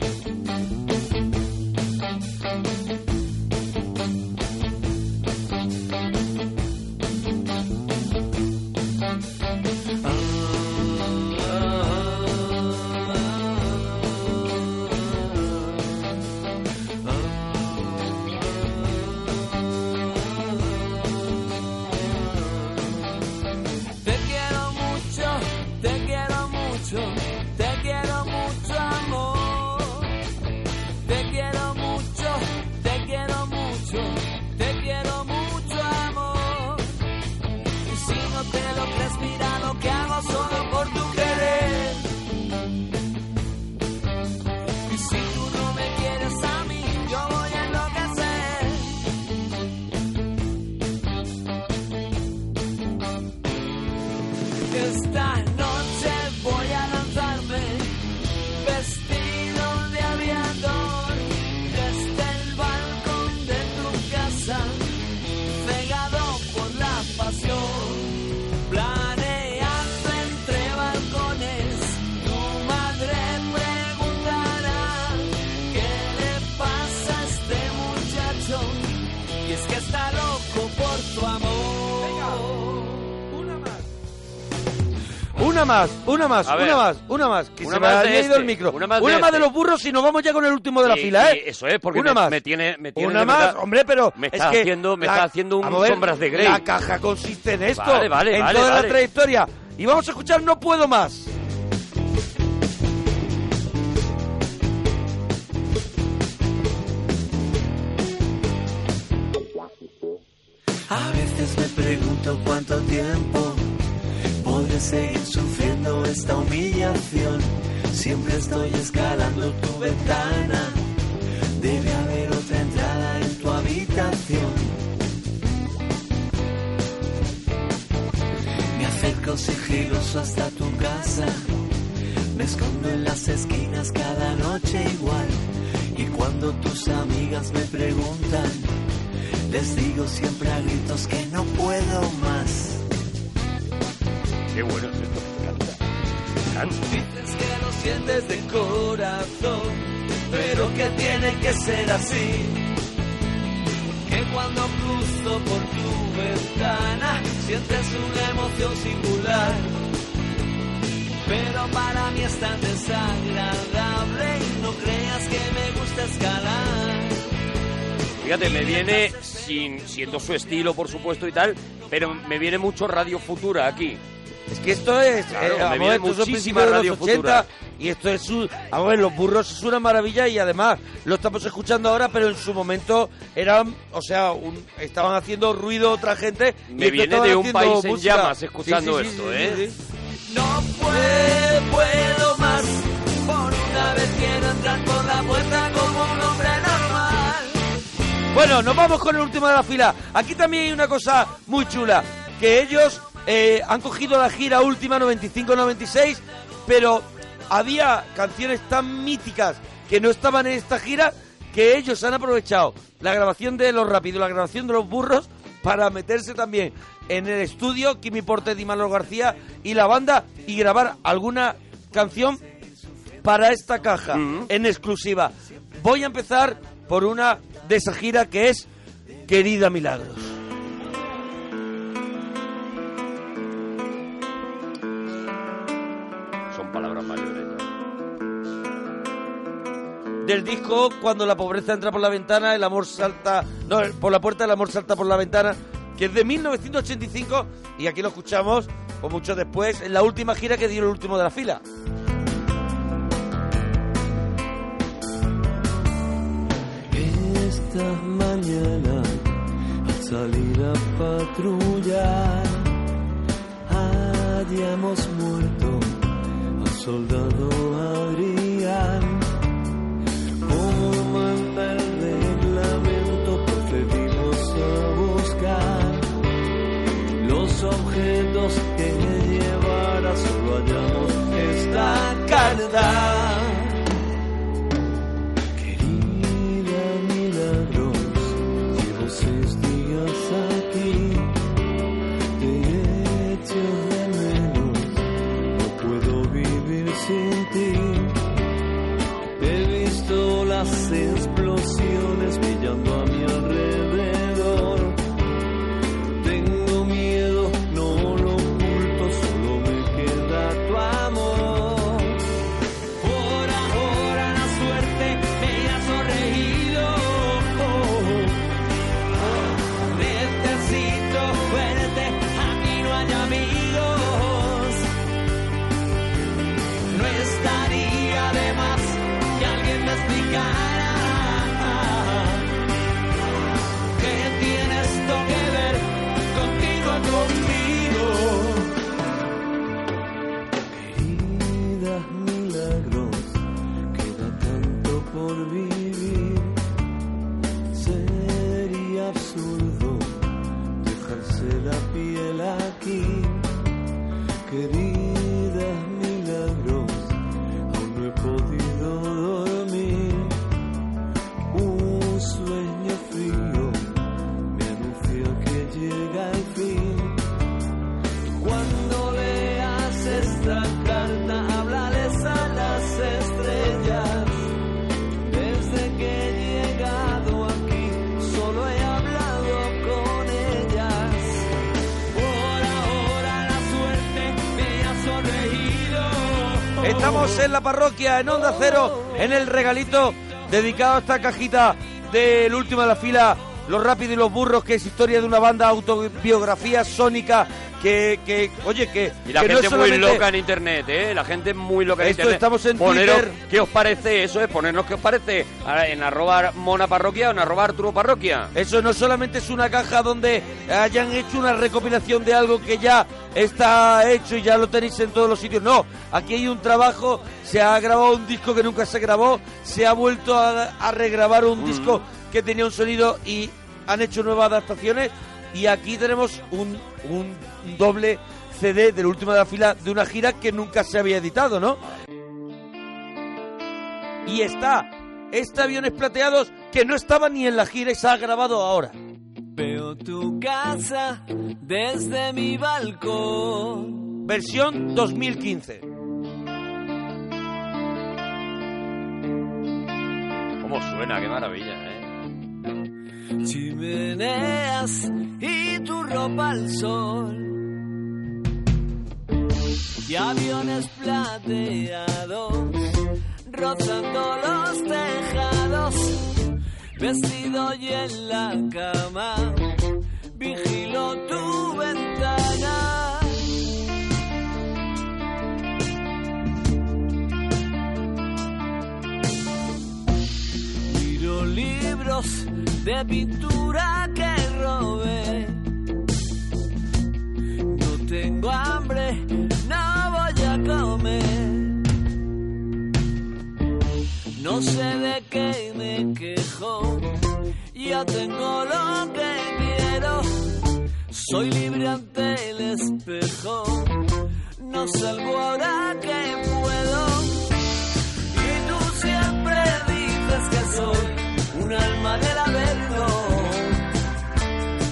Una más, una más, A ver. una más, una más. Que Una se me más había ido este, el micro. una más de este. los burros y nos vamos ya con el último de la Y- fila, ¿eh? eso es, porque una me- más. me tiene- me tiene una más, verdad- hombre, pero me es está que haciendo- me la- está haciendo un ver, Sombras de Grey. La caja consiste en esto, Vale, vale, en vale, toda vale. la trayectoria. Y vamos a escuchar No Puedo Más. A veces me pregunto cuánto tiempo seguir sufriendo esta humillación. Siempre estoy escalando tu ventana. Debe haber otra entrada en tu habitación. Me acerco sigiloso hasta tu casa. Me escondo en las esquinas cada noche igual. Y cuando tus amigas me preguntan, les digo siempre a gritos que no puedo más. Qué bueno es esto, me encanta. Me encanta. Dices que lo sientes de corazón, pero que tiene que ser así. Que cuando cruzo por tu ventana sientes una emoción singular. Pero para mí es tan desagradable y no creas que me gusta escalar. Fíjate, me viene, sin, siendo su estilo, por supuesto, y tal, pero me viene mucho Radio Futura aquí. Es que esto es, Claro, eh, vamos a ver, esto es de los 80 Futura. y esto es su, vamos a ver, los burros es una maravilla y además lo estamos escuchando ahora, pero en su momento eran, o sea, un- estaban haciendo ruido otra gente. y Me estos viene de un país en llamas escuchando Sí, sí, sí, esto, sí, ¿eh? sí, sí. No puedo, puedo más. Por una vez quiero entrar por la puerta como un hombre normal. Bueno, nos vamos con el último de la fila. Aquí también hay una cosa muy chula, que ellos eh, han cogido la gira última 95-96, pero había canciones tan míticas que no estaban en esta gira que ellos han aprovechado la grabación de Los Rápidos, la grabación de Los Burros, para meterse también en el estudio, Kimi Portes y Manolo García y la banda, y grabar alguna canción para esta caja en exclusiva. Voy a empezar por una de esa gira que es Querida Milagros. Del disco Cuando la pobreza entra por la ventana, el amor salta... No, por la puerta, el amor salta por la ventana, que es de 1985 y aquí lo escuchamos, o mucho después, en la última gira que dio el último de la fila. Esta mañana al salir a patrullar hayamos muerto al soldado Adrián. Objetos que llevara solo hallamos esta carta. La parroquia, en Onda Cero, en el regalito dedicado a esta cajita del último de la fila, Los Rápidos y los Burros, que es historia de una banda autobiografía sónica que, que oye, que... Y la que no gente es muy solamente- loca en internet, ¿eh? La gente muy loca en Esto internet. estamos en Poneros Twitter. qué os parece, eso es, ponernos qué os parece Ahora, en arroba mona parroquia o en arroba arturo parroquia. Eso no solamente es una caja donde hayan hecho una recopilación de algo que ya está hecho y ya lo tenéis en todos los sitios. No, aquí hay un trabajo, se ha grabado un disco que nunca se grabó, se ha vuelto a, a regrabar un disco que tenía un sonido y han hecho nuevas adaptaciones. Y aquí tenemos un, un doble CD del último de la fila de una gira que nunca se había editado, ¿no? Y está este aviones plateados que no estaba ni en la gira y se ha grabado ahora. Veo tu casa desde mi balcón. Versión 2015. ¿Cómo suena? Qué maravilla, ¿eh? Chimeneas y tu ropa al sol. Y aviones plateados rozando los tejados. Vestido y en la cama vigilo tu ventana. Libros de pintura que robé. No tengo hambre, no voy a comer. No sé de qué me quejo, ya tengo lo que quiero. Soy libre ante el espejo, no salgo ahora que puedo. Y tú siempre dices que soy un alma del averno.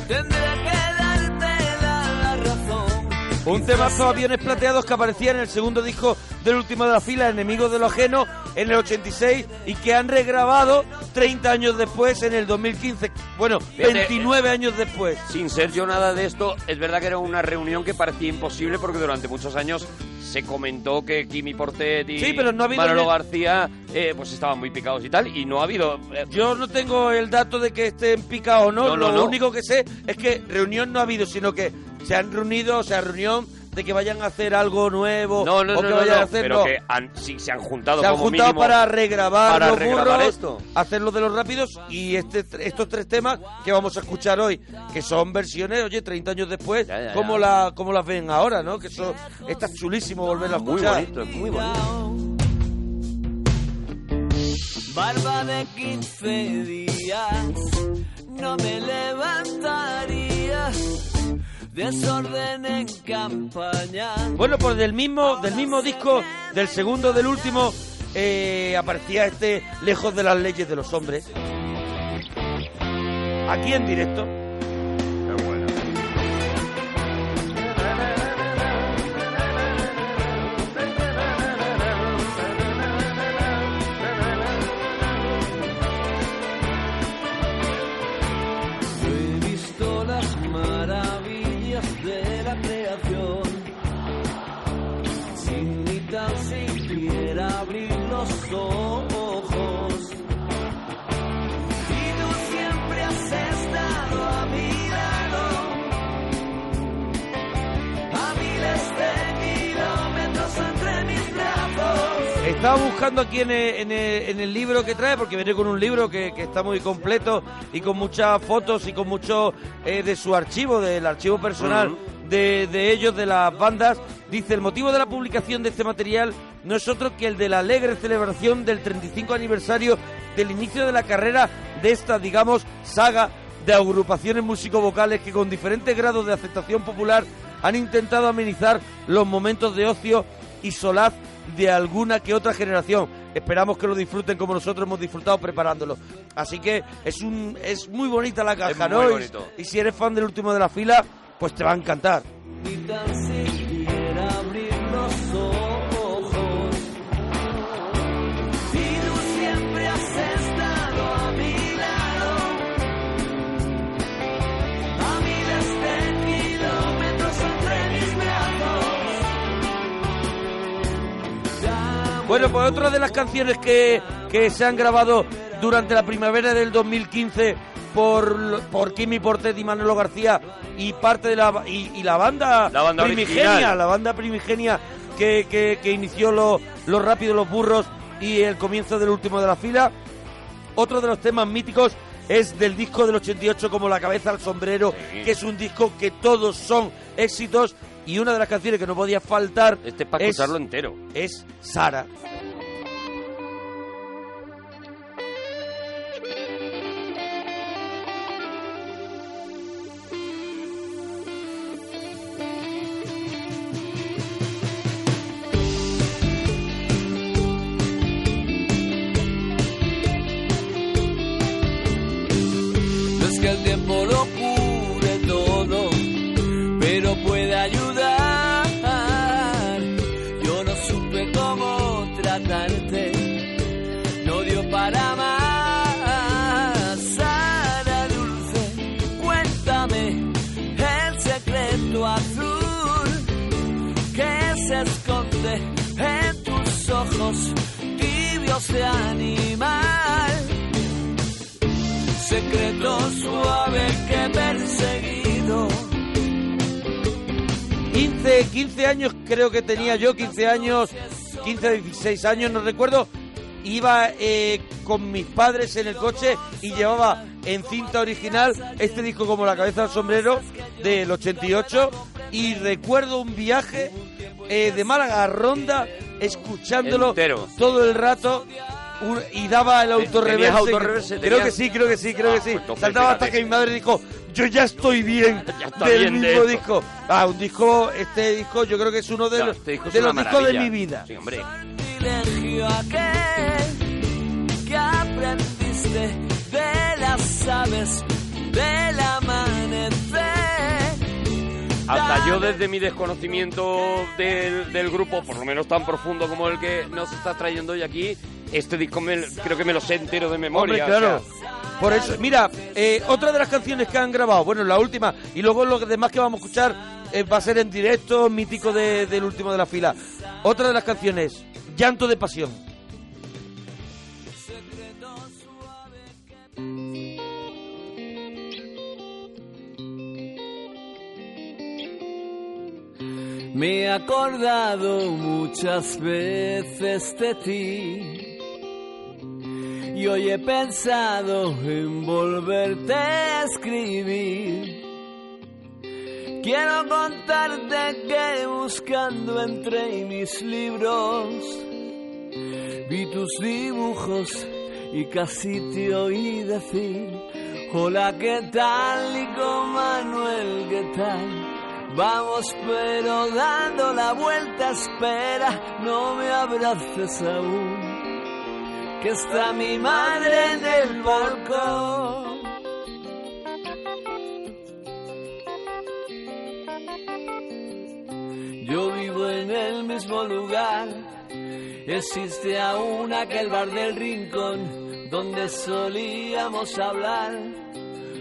Tendré que darte la, la razón. Un temazo aviones plateados que aparecía en el segundo disco del último de la fila, Enemigos de lo Ajeno, en el 86 y que han regrabado 30 años después, en el 2015. Bueno, Fíjate, 29 años después. Sin ser yo nada de esto, es verdad que era una reunión que parecía imposible porque durante muchos años se comentó que Kimi Portet y Sí, pero no ha Manolo ni- García eh, pues estaban muy picados y tal, y no ha habido... eh, Yo no tengo el dato de que estén picados o no, No, no, lo no. único que sé es que reunión no ha habido, sino que se han reunido, o sea, reunión de que vayan a hacer algo nuevo no, no, o no, que no, vayan no, a hacer pero no. que han- sí, se han juntado se han como juntado mínimo para regrabar para los regrabar burros, esto. hacer los de los rápidos y este estos tres temas que vamos a escuchar hoy, que son versiones, oye, 30 años después, ya, como ya. la como las ven ahora, ¿no? Que eso está chulísimo volverlo a Muy escuchar. bonito, es muy bonito. Barba de 15 días, no me levantaría. Desorden en campaña. Bueno, pues del mismo, del mismo disco, del segundo, del último, eh, aparecía este Lejos de las leyes de los hombres. Aquí en directo. Estaba buscando aquí en el, en el- en el libro que trae, porque viene con un libro que, que está muy completo y con muchas fotos y con mucho eh, de su archivo, del archivo personal. De, de ellos, de las bandas. Dice, el motivo de la publicación de este material no es otro que el de la alegre celebración del 35 aniversario del inicio de la carrera de esta, digamos, saga de agrupaciones músico-vocales que con diferentes grados de aceptación popular han intentado amenizar los momentos de ocio y solaz de alguna que otra generación. Esperamos que lo disfruten como nosotros hemos disfrutado preparándolo. Así que es un es muy bonita la caja, Es ¿no? muy Y- bonito. Y, si eres fan del último de la fila, pues te va a encantar. ni tan siquiera abrir los ojos. Y tú siempre has estado a mi lado, a miles de kilómetros entre mis brazos. Bueno, pues otra de las canciones que, que se han grabado durante la primavera del 2015 por, por Kimi Portet y Manolo García y parte de la y, y la banda, La banda primigenia, original. la banda primigenia que, que, que inició los los rápidos, los burros y el comienzo del último de la fila. Otro de los temas míticos es del disco del 88 como La cabeza al sombrero, que es un disco que todos son éxitos y una de las canciones que no podía faltar Este es para es- escucharlo entero. es Sara. Perseguido. 15, 15 años creo que tenía yo, 15 años, 15, 16 años, no recuerdo. Iba eh, con mis padres en el coche y llevaba en cinta original este disco como La cabeza al sombrero del 88 y recuerdo un viaje eh, de Málaga a Ronda escuchándolo Entero. todo el rato y daba el autorreverse. ¿Tenías autorreverse? Creo que ¿Tenías? sí, creo que sí, creo Ah, que sí. pues Saltaba hasta que mi madre dijo, yo ya estoy bien está del bien de mismo esto. disco. Ah, un disco, este disco yo creo que es uno de los, este disco de los discos de mi vida. Sí, hombre. que aprendiste de las aves del amanecer. Hasta yo desde mi desconocimiento del, del grupo, por lo menos tan profundo como el que nos está trayendo hoy aquí, este disco me- creo que me lo sé entero de memoria. Hombre, claro. o sea, Por eso, mira, eh, otra de las canciones que han grabado, bueno, la última, y luego lo demás que vamos a escuchar eh, va a ser en directo, mítico de- del último de la fila. Otra de las canciones, Llanto de Pasión. Me he acordado muchas veces de ti y hoy he pensado en volverte a escribir. Quiero contarte que buscando entre mis libros vi tus dibujos y casi te oí decir Hola, ¿qué tal? Nico Manuel, ¿qué tal? Vamos pero dando la vuelta, espera, no me abraces aún, que está mi madre en el balcón. Yo vivo en el mismo lugar, existe aún aquel bar del rincón donde solíamos hablar,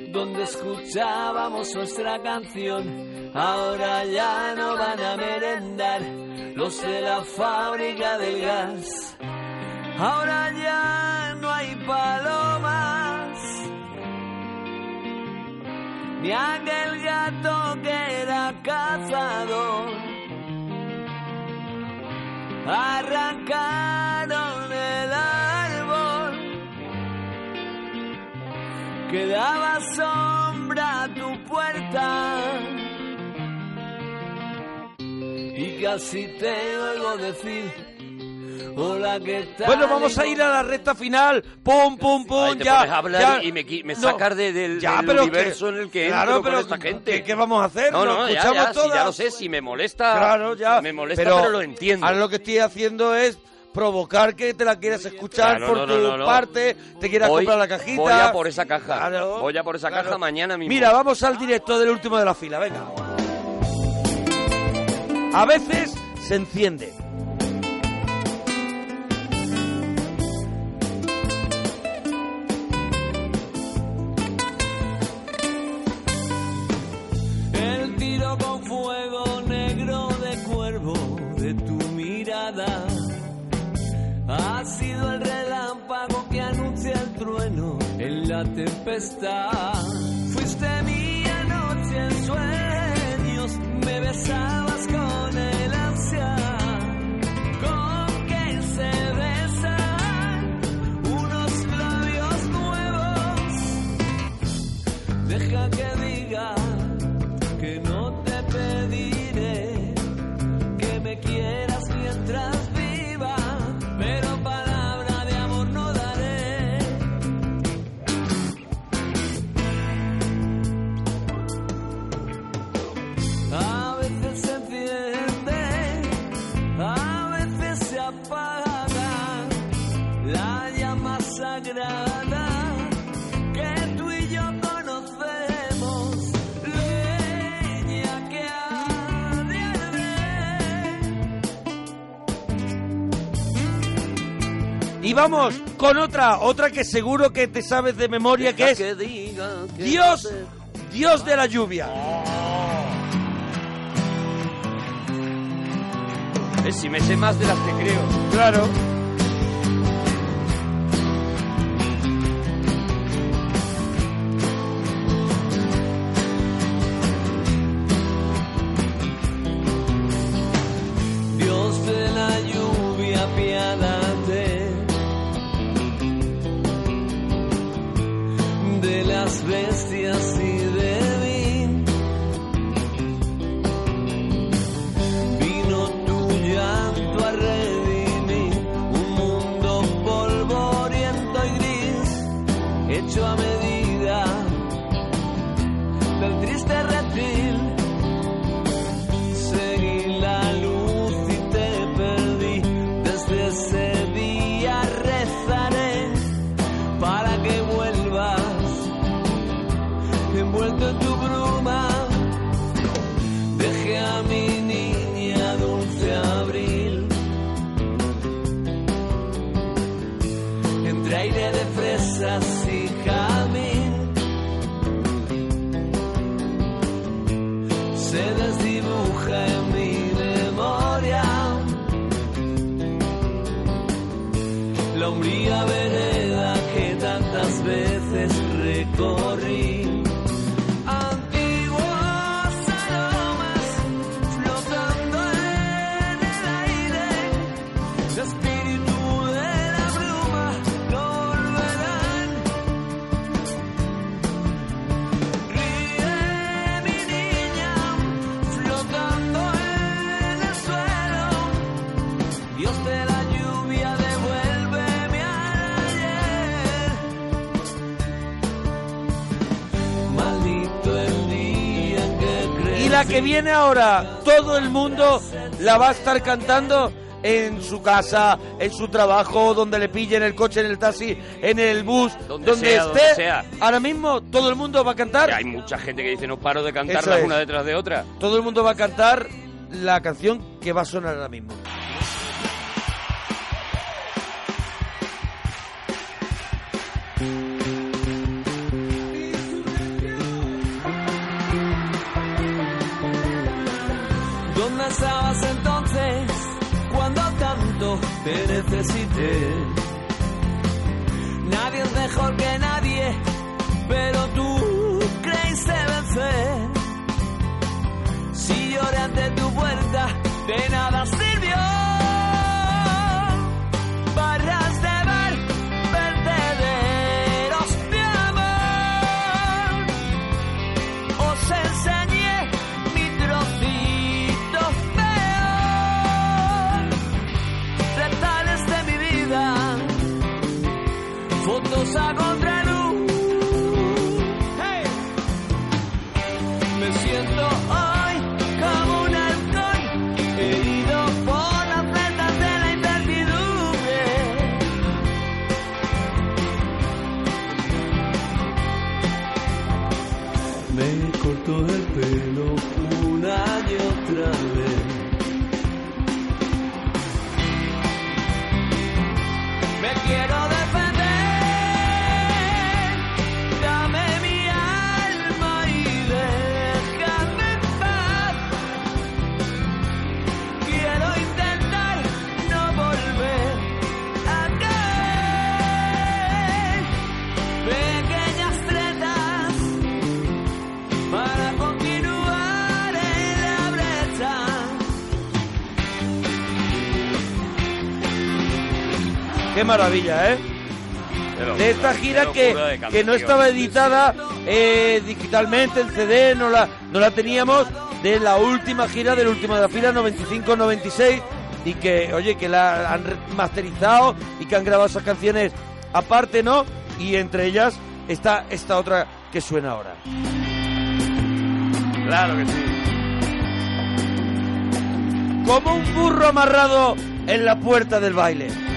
donde escuchábamos nuestra canción. Ahora ya no van a merendar los de la fábrica del gas. Ahora ya no hay palomas, ni aquel gato que era cazador. Arrancaron el árbol que daba sombra a tu puerta. Y casi te oigo decir, hola, ¿qué tal? Bueno, vamos a ir a la recta final. Pum, pum, pum, Ay, te ya. pones a hablar ya. y me, qui- me No, sacas de- del, ya, del pero universo que- en el que claro, entro pero con esta gente. ¿qué, qué vamos a hacer? No, ¿Lo no, ya, escuchamos ya, todas? ya lo sé, si me molesta, Claro, ya. me molesta, pero, lo entiendo. Ahora lo que estoy haciendo es provocar que te la quieras escuchar Claro, por no, tu no, no, no. parte, te quieras comprar la cajita. Voy a por esa caja. Claro, voy a por esa claro. caja mañana mismo. Mira, vamos al directo del último de la fila, venga. A veces se enciende. La. Fuiste mía noche en sueños, me besabas Y vamos con otra, otra que seguro que te sabes de memoria, que es que diga que Dios, Dios de la lluvia. Eh, Si me sé más de las que creo. Claro. boy. Que viene ahora, todo el mundo la va a estar cantando en su casa, en su trabajo, donde le pillen el coche, en el taxi, en el bus, donde, sea, esté. donde sea. Ahora mismo todo el mundo va a cantar. Que hay mucha gente que dice no paro de cantarlas es. una detrás de otra. Todo el mundo va a cantar la canción que va a sonar ahora mismo. Mejor que Qué maravilla, ¿eh? De esta gira que, que no estaba editada eh, digitalmente en CD, no la, no la teníamos de la última gira del último de la fila 95-96 y que, oye, que la han masterizado y que han grabado esas canciones aparte, ¿no? Y entre ellas está esta otra que suena ahora. Claro que sí. Como un burro amarrado en la puerta del baile.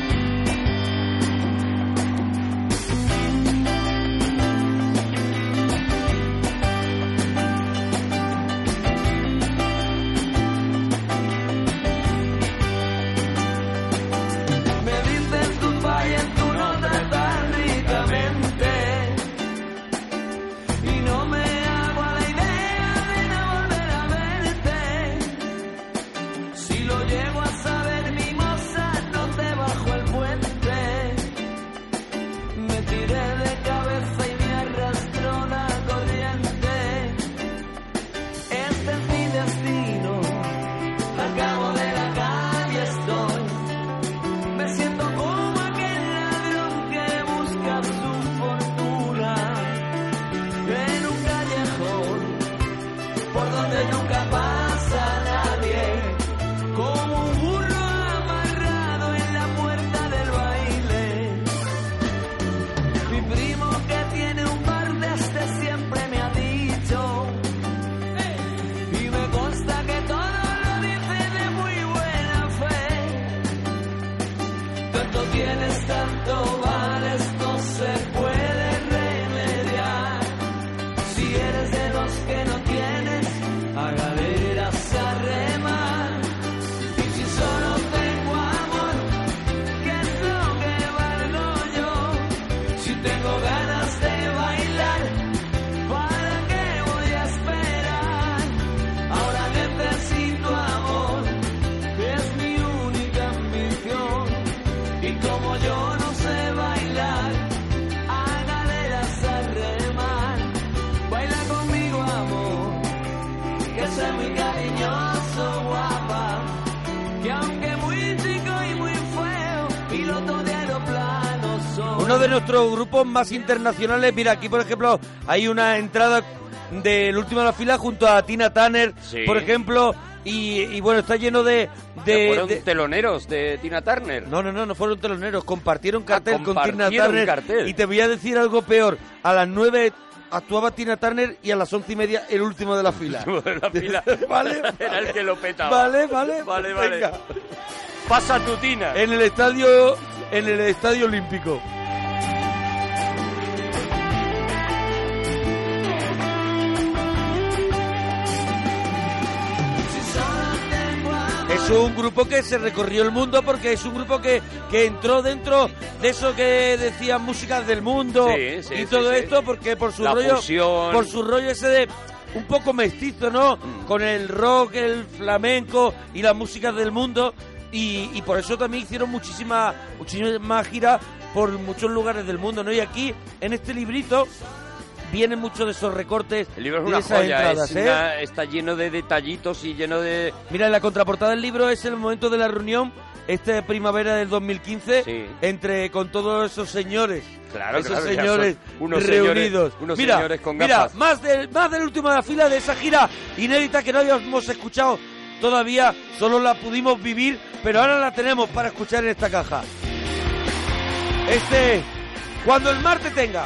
Grupos más internacionales, mira, aquí por ejemplo hay una entrada del último de la fila junto a Tina Turner, Sí. por ejemplo, y, y bueno, está lleno de... Fueron de- teloneros de Tina Turner. No, no, no, no fueron teloneros, compartieron cartel con Tina Turner. cartel. Y te voy a decir algo peor, a las 9 actuaba Tina Turner y a las once y media el último de la fila. de la fila. Vale. Era el que lo petaba. Vale, vale, Vale, vale. venga. Pasa tu Tina. En el estadio, en el estadio olímpico. Es un grupo que se recorrió el mundo porque es un grupo que, que entró dentro de eso que decían músicas del mundo Sí, sí, y todo sí. esto porque por su La rollo fusión. por su rollo ese de un poco mestizo, ¿no? Mm. Con el rock, el flamenco y las músicas del mundo y, y por eso también hicieron muchísimas muchísimas giras por muchos lugares del mundo, ¿no? Y aquí en este librito vienen muchos de esos recortes El libro es una esas joya, entradas, es ¿eh? una- está lleno de detallitos y lleno de... Mira, en la contraportada del libro es el momento de la reunión, esta primavera del 2015, entre con todos esos señores. Claro, esos claro, señores unos reunidos. señores- unos mira, señores con mira, gafas. más del, más del último de la fila de esa gira inédita que no habíamos escuchado todavía, solo la pudimos vivir, pero ahora la tenemos para escuchar en esta caja. Este, cuando el mar te tenga.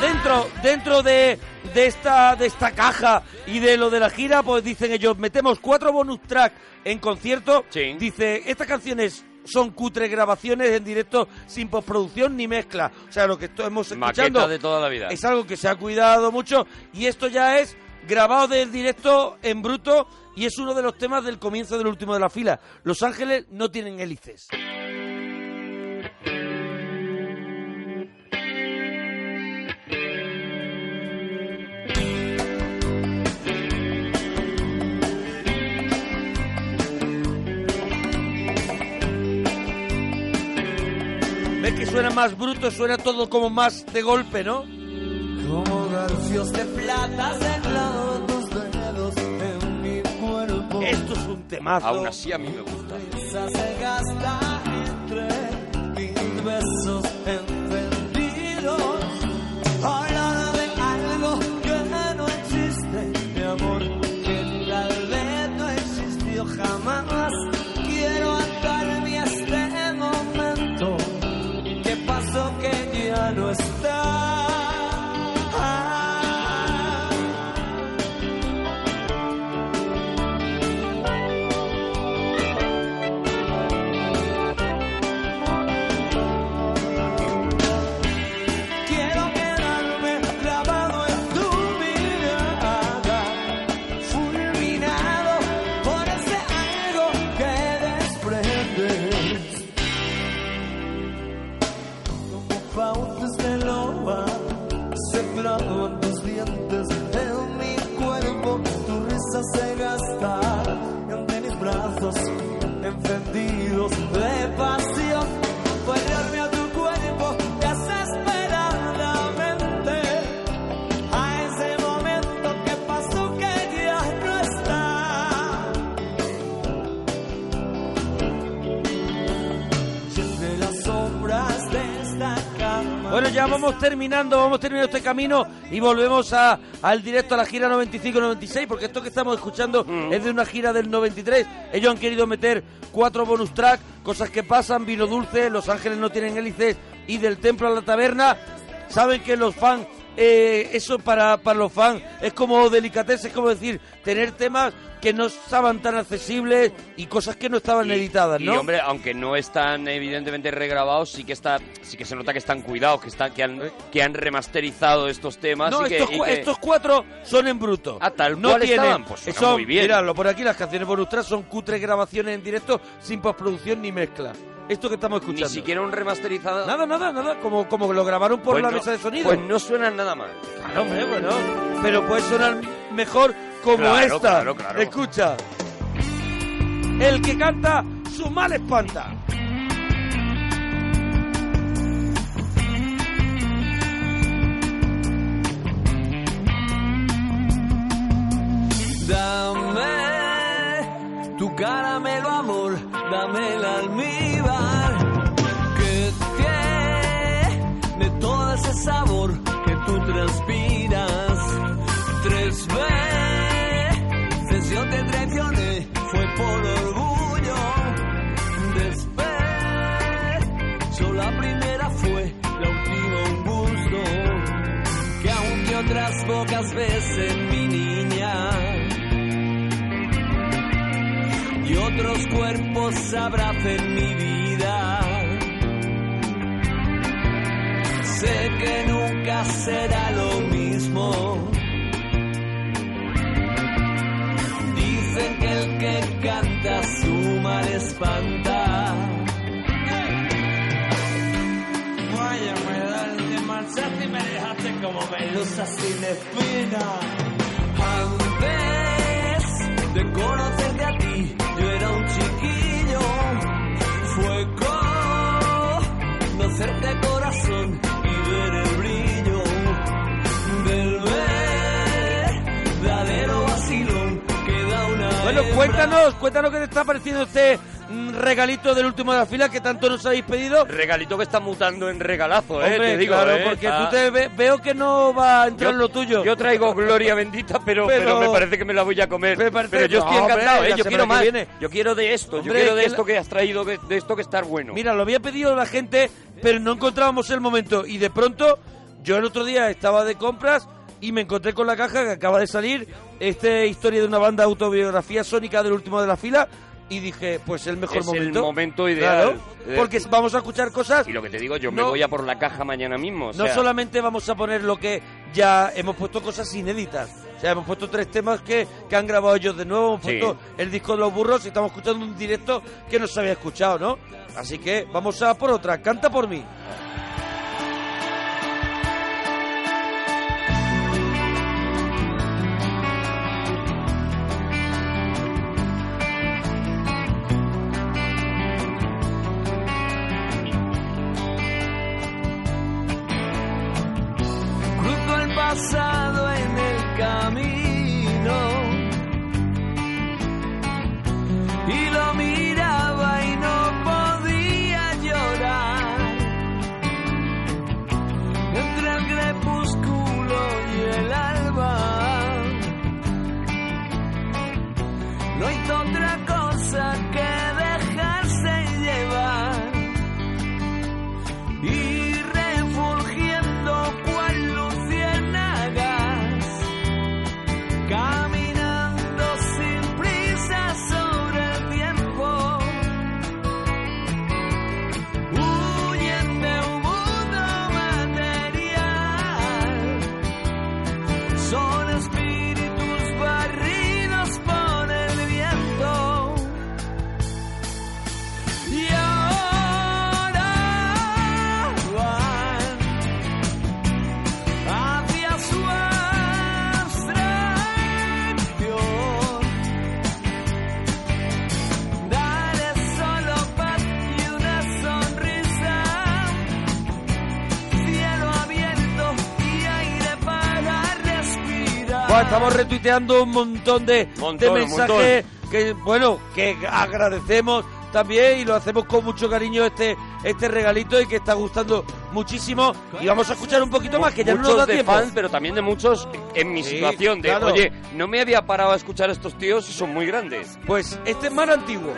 dentro, dentro de, de esta, de esta caja y de lo de la gira, pues dicen ellos, metemos cuatro bonus track en concierto. Dice, estas canciones son cutre grabaciones en directo sin postproducción ni mezcla. O sea, lo que esto hemos escuchando de toda la vida. es algo que se ha cuidado mucho y esto ya es grabado del directo en bruto y es uno de los temas del comienzo del último de la fila. Los Ángeles no tienen hélices. Que suena más bruto? Suena todo como más de golpe, ¿no? Como garfios de plata se tus dedos en mi cuerpo. Esto es un temazo. Aún así a mí me gusta. Se gasta entre mis besos encendidos. Hablar de algo que no existe, mi amor, que tal vez no existió jamás. Vamos terminando, vamos terminando este camino y volvemos a, al directo a la gira 95-96, porque esto que estamos escuchando es de una gira del 93. Ellos han querido meter cuatro bonus track, cosas que pasan, vino dulce, Los Ángeles no tienen hélices y del templo a la taberna. Saben que los fans, eh, eso para, para los fans es como delicatez, es como decir, tener temas que no estaban tan accesibles y cosas que no estaban editadas, Y ¿no? hombre, aunque no están evidentemente regrabados, sí que está, sí que se nota que están cuidados, que están, que han, que han remasterizado estos temas. No, y que, estos, y cu- que- estos cuatro son en bruto. Ah, tal no cual tienen, estaban, pues suena son, muy bien. Míralo por aquí, las canciones bonus son cutres grabaciones en directo sin postproducción ni mezcla. Esto que estamos escuchando. Ni siquiera un remasterizado. Nada, nada, nada. Como, como lo grabaron por Pues la no- mesa de sonido. Pues no suenan nada mal. Claro, hombre, bueno. Pero puede sonar mejor como Claro, esta. claro, claro. Escucha. El que canta, su mal espanta. Dame tu caramelo amor, dame el almíbar. Ese sabor que tú transpiras. Tres veces yo te traicioné, fue por orgullo. Despecho, la primera fue la última un gusto. Que aunque otras pocas veces mi niña y otros cuerpos abracen mi vida. Sé que nunca será lo mismo. Dicen que el que canta su mal espanta. Vaya, me te marchaste y me dejaste como medusa sin espina. Antes de conocerte Bueno, cuéntanos, cuéntanos qué te está pareciendo este mm, regalito del último de la fila que tanto nos habéis pedido. Regalito que está mutando en regalazo, eh, Hombre, te digo, claro, eh, porque está- tú te ve- veo que no va a entrar Yo- lo tuyo. Yo traigo gloria bendita, pero, Pero- pero, me parece que me la voy a comer. Pero yo estoy No, encantado, ¿eh? Yo quiero más. viene. Yo quiero de esto, Hombre, yo quiero de esto que has traído, de esto que está bueno. Mira, lo había pedido la gente, pero no encontrábamos el momento. Y de pronto, yo el otro día estaba de compras y me encontré con la caja que acaba de salir, esta historia de una banda autobiografía sónica del último de la fila. Y dije, pues el mejor Es el momento. momento ideal. Claro, porque vamos a escuchar cosas. Y lo que te digo, yo me No- voy a por la caja mañana mismo. o No sea, solamente vamos a poner lo que ya hemos puesto cosas inéditas. O sea, hemos puesto tres temas que, que han grabado ellos de nuevo. Hemos Sí. puesto el disco de los burros y estamos escuchando un directo que no se había escuchado, ¿no? Así que vamos a por otra. Canta por mí. Retuiteando un montón de, Montón, de mensajes que, bueno, que agradecemos también y lo hacemos con mucho cariño este este regalito y que está gustando muchísimo. Y vamos a escuchar un poquito más, que ya no nos muchos da de tiempo. fans, pero también de muchos en mi Sí, situación. De, claro. oye, no me había parado a escuchar a estos tíos y son muy grandes. Pues este es más antiguo.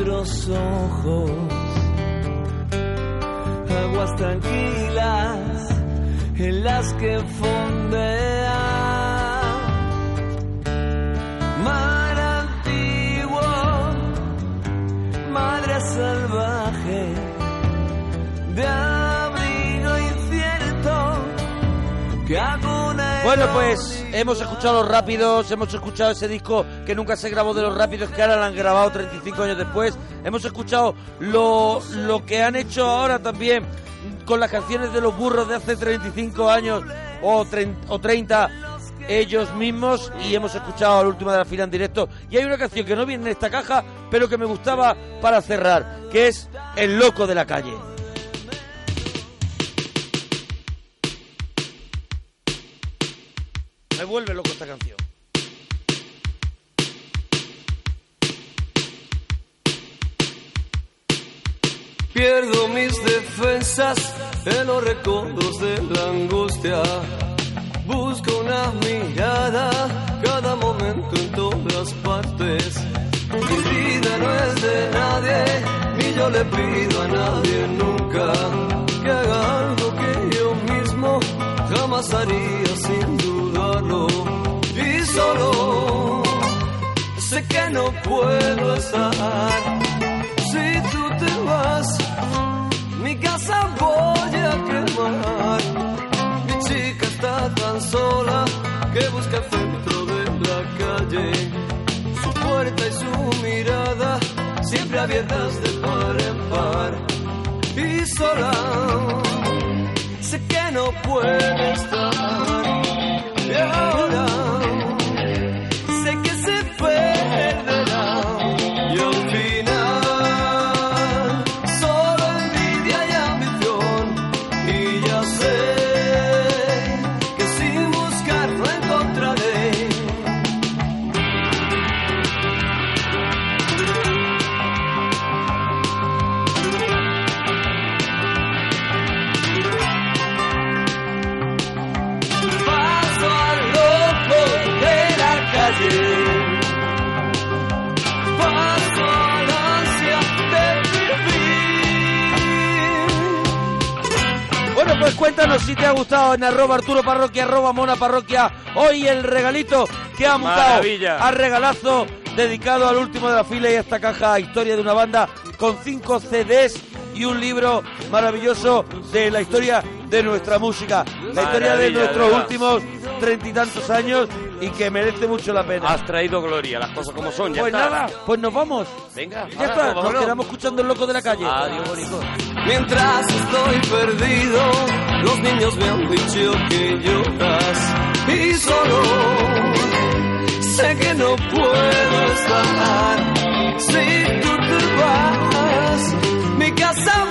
Hay otros ojos. Aguas tranquilas en las que fondea. Mar antiguo, madre salvaje, de abrigo incierto, que hago una Bueno, pues hemos escuchado los rápidos, hemos escuchado ese disco que nunca se grabó de los rápidos, que ahora lo han grabado 35 años después. Hemos escuchado lo, lo que han hecho ahora también con las canciones de los burros de hace 35 años o, o 30 ellos mismos y hemos escuchado la última de la fila en directo. Y hay una canción que no viene en esta caja, pero que me gustaba para cerrar, que es El Loco de la Calle. Me vuelve loco esta canción. Pierdo mis defensas en los recodos de la angustia. Busco una mirada cada momento en todas partes. Mi vida no es de nadie, ni yo le pido a nadie nunca jamás haría sin dudarlo. Y solo sé que no puedo estar si tú te vas. Mi casa voy a quemar. Mi chica está tan sola que busca centro de la calle. Su puerta y su mirada siempre abiertas de par en par. Y sola sé que no puede estar. Y ahora Si te ha gustado en arroba Arturo Parroquia, arroba Mona Parroquia. Hoy el regalito que ha montado a regalazo dedicado al último de la fila y a esta caja Historia de una banda con cinco CDs y un libro maravilloso de la historia de nuestra música. La historia de nuestros verdad. últimos treinta y tantos años y que merece mucho la pena. Has traído gloria, las cosas como son, ya pues está. nada, pues nos vamos. Venga, Ya ahora, está, nos vámonos. quedamos escuchando el loco de la calle. Adiós, bonito. Mientras estoy perdido, los niños me han dicho que lloras y solo sé que no puedo estar si tú te vas. Mi casa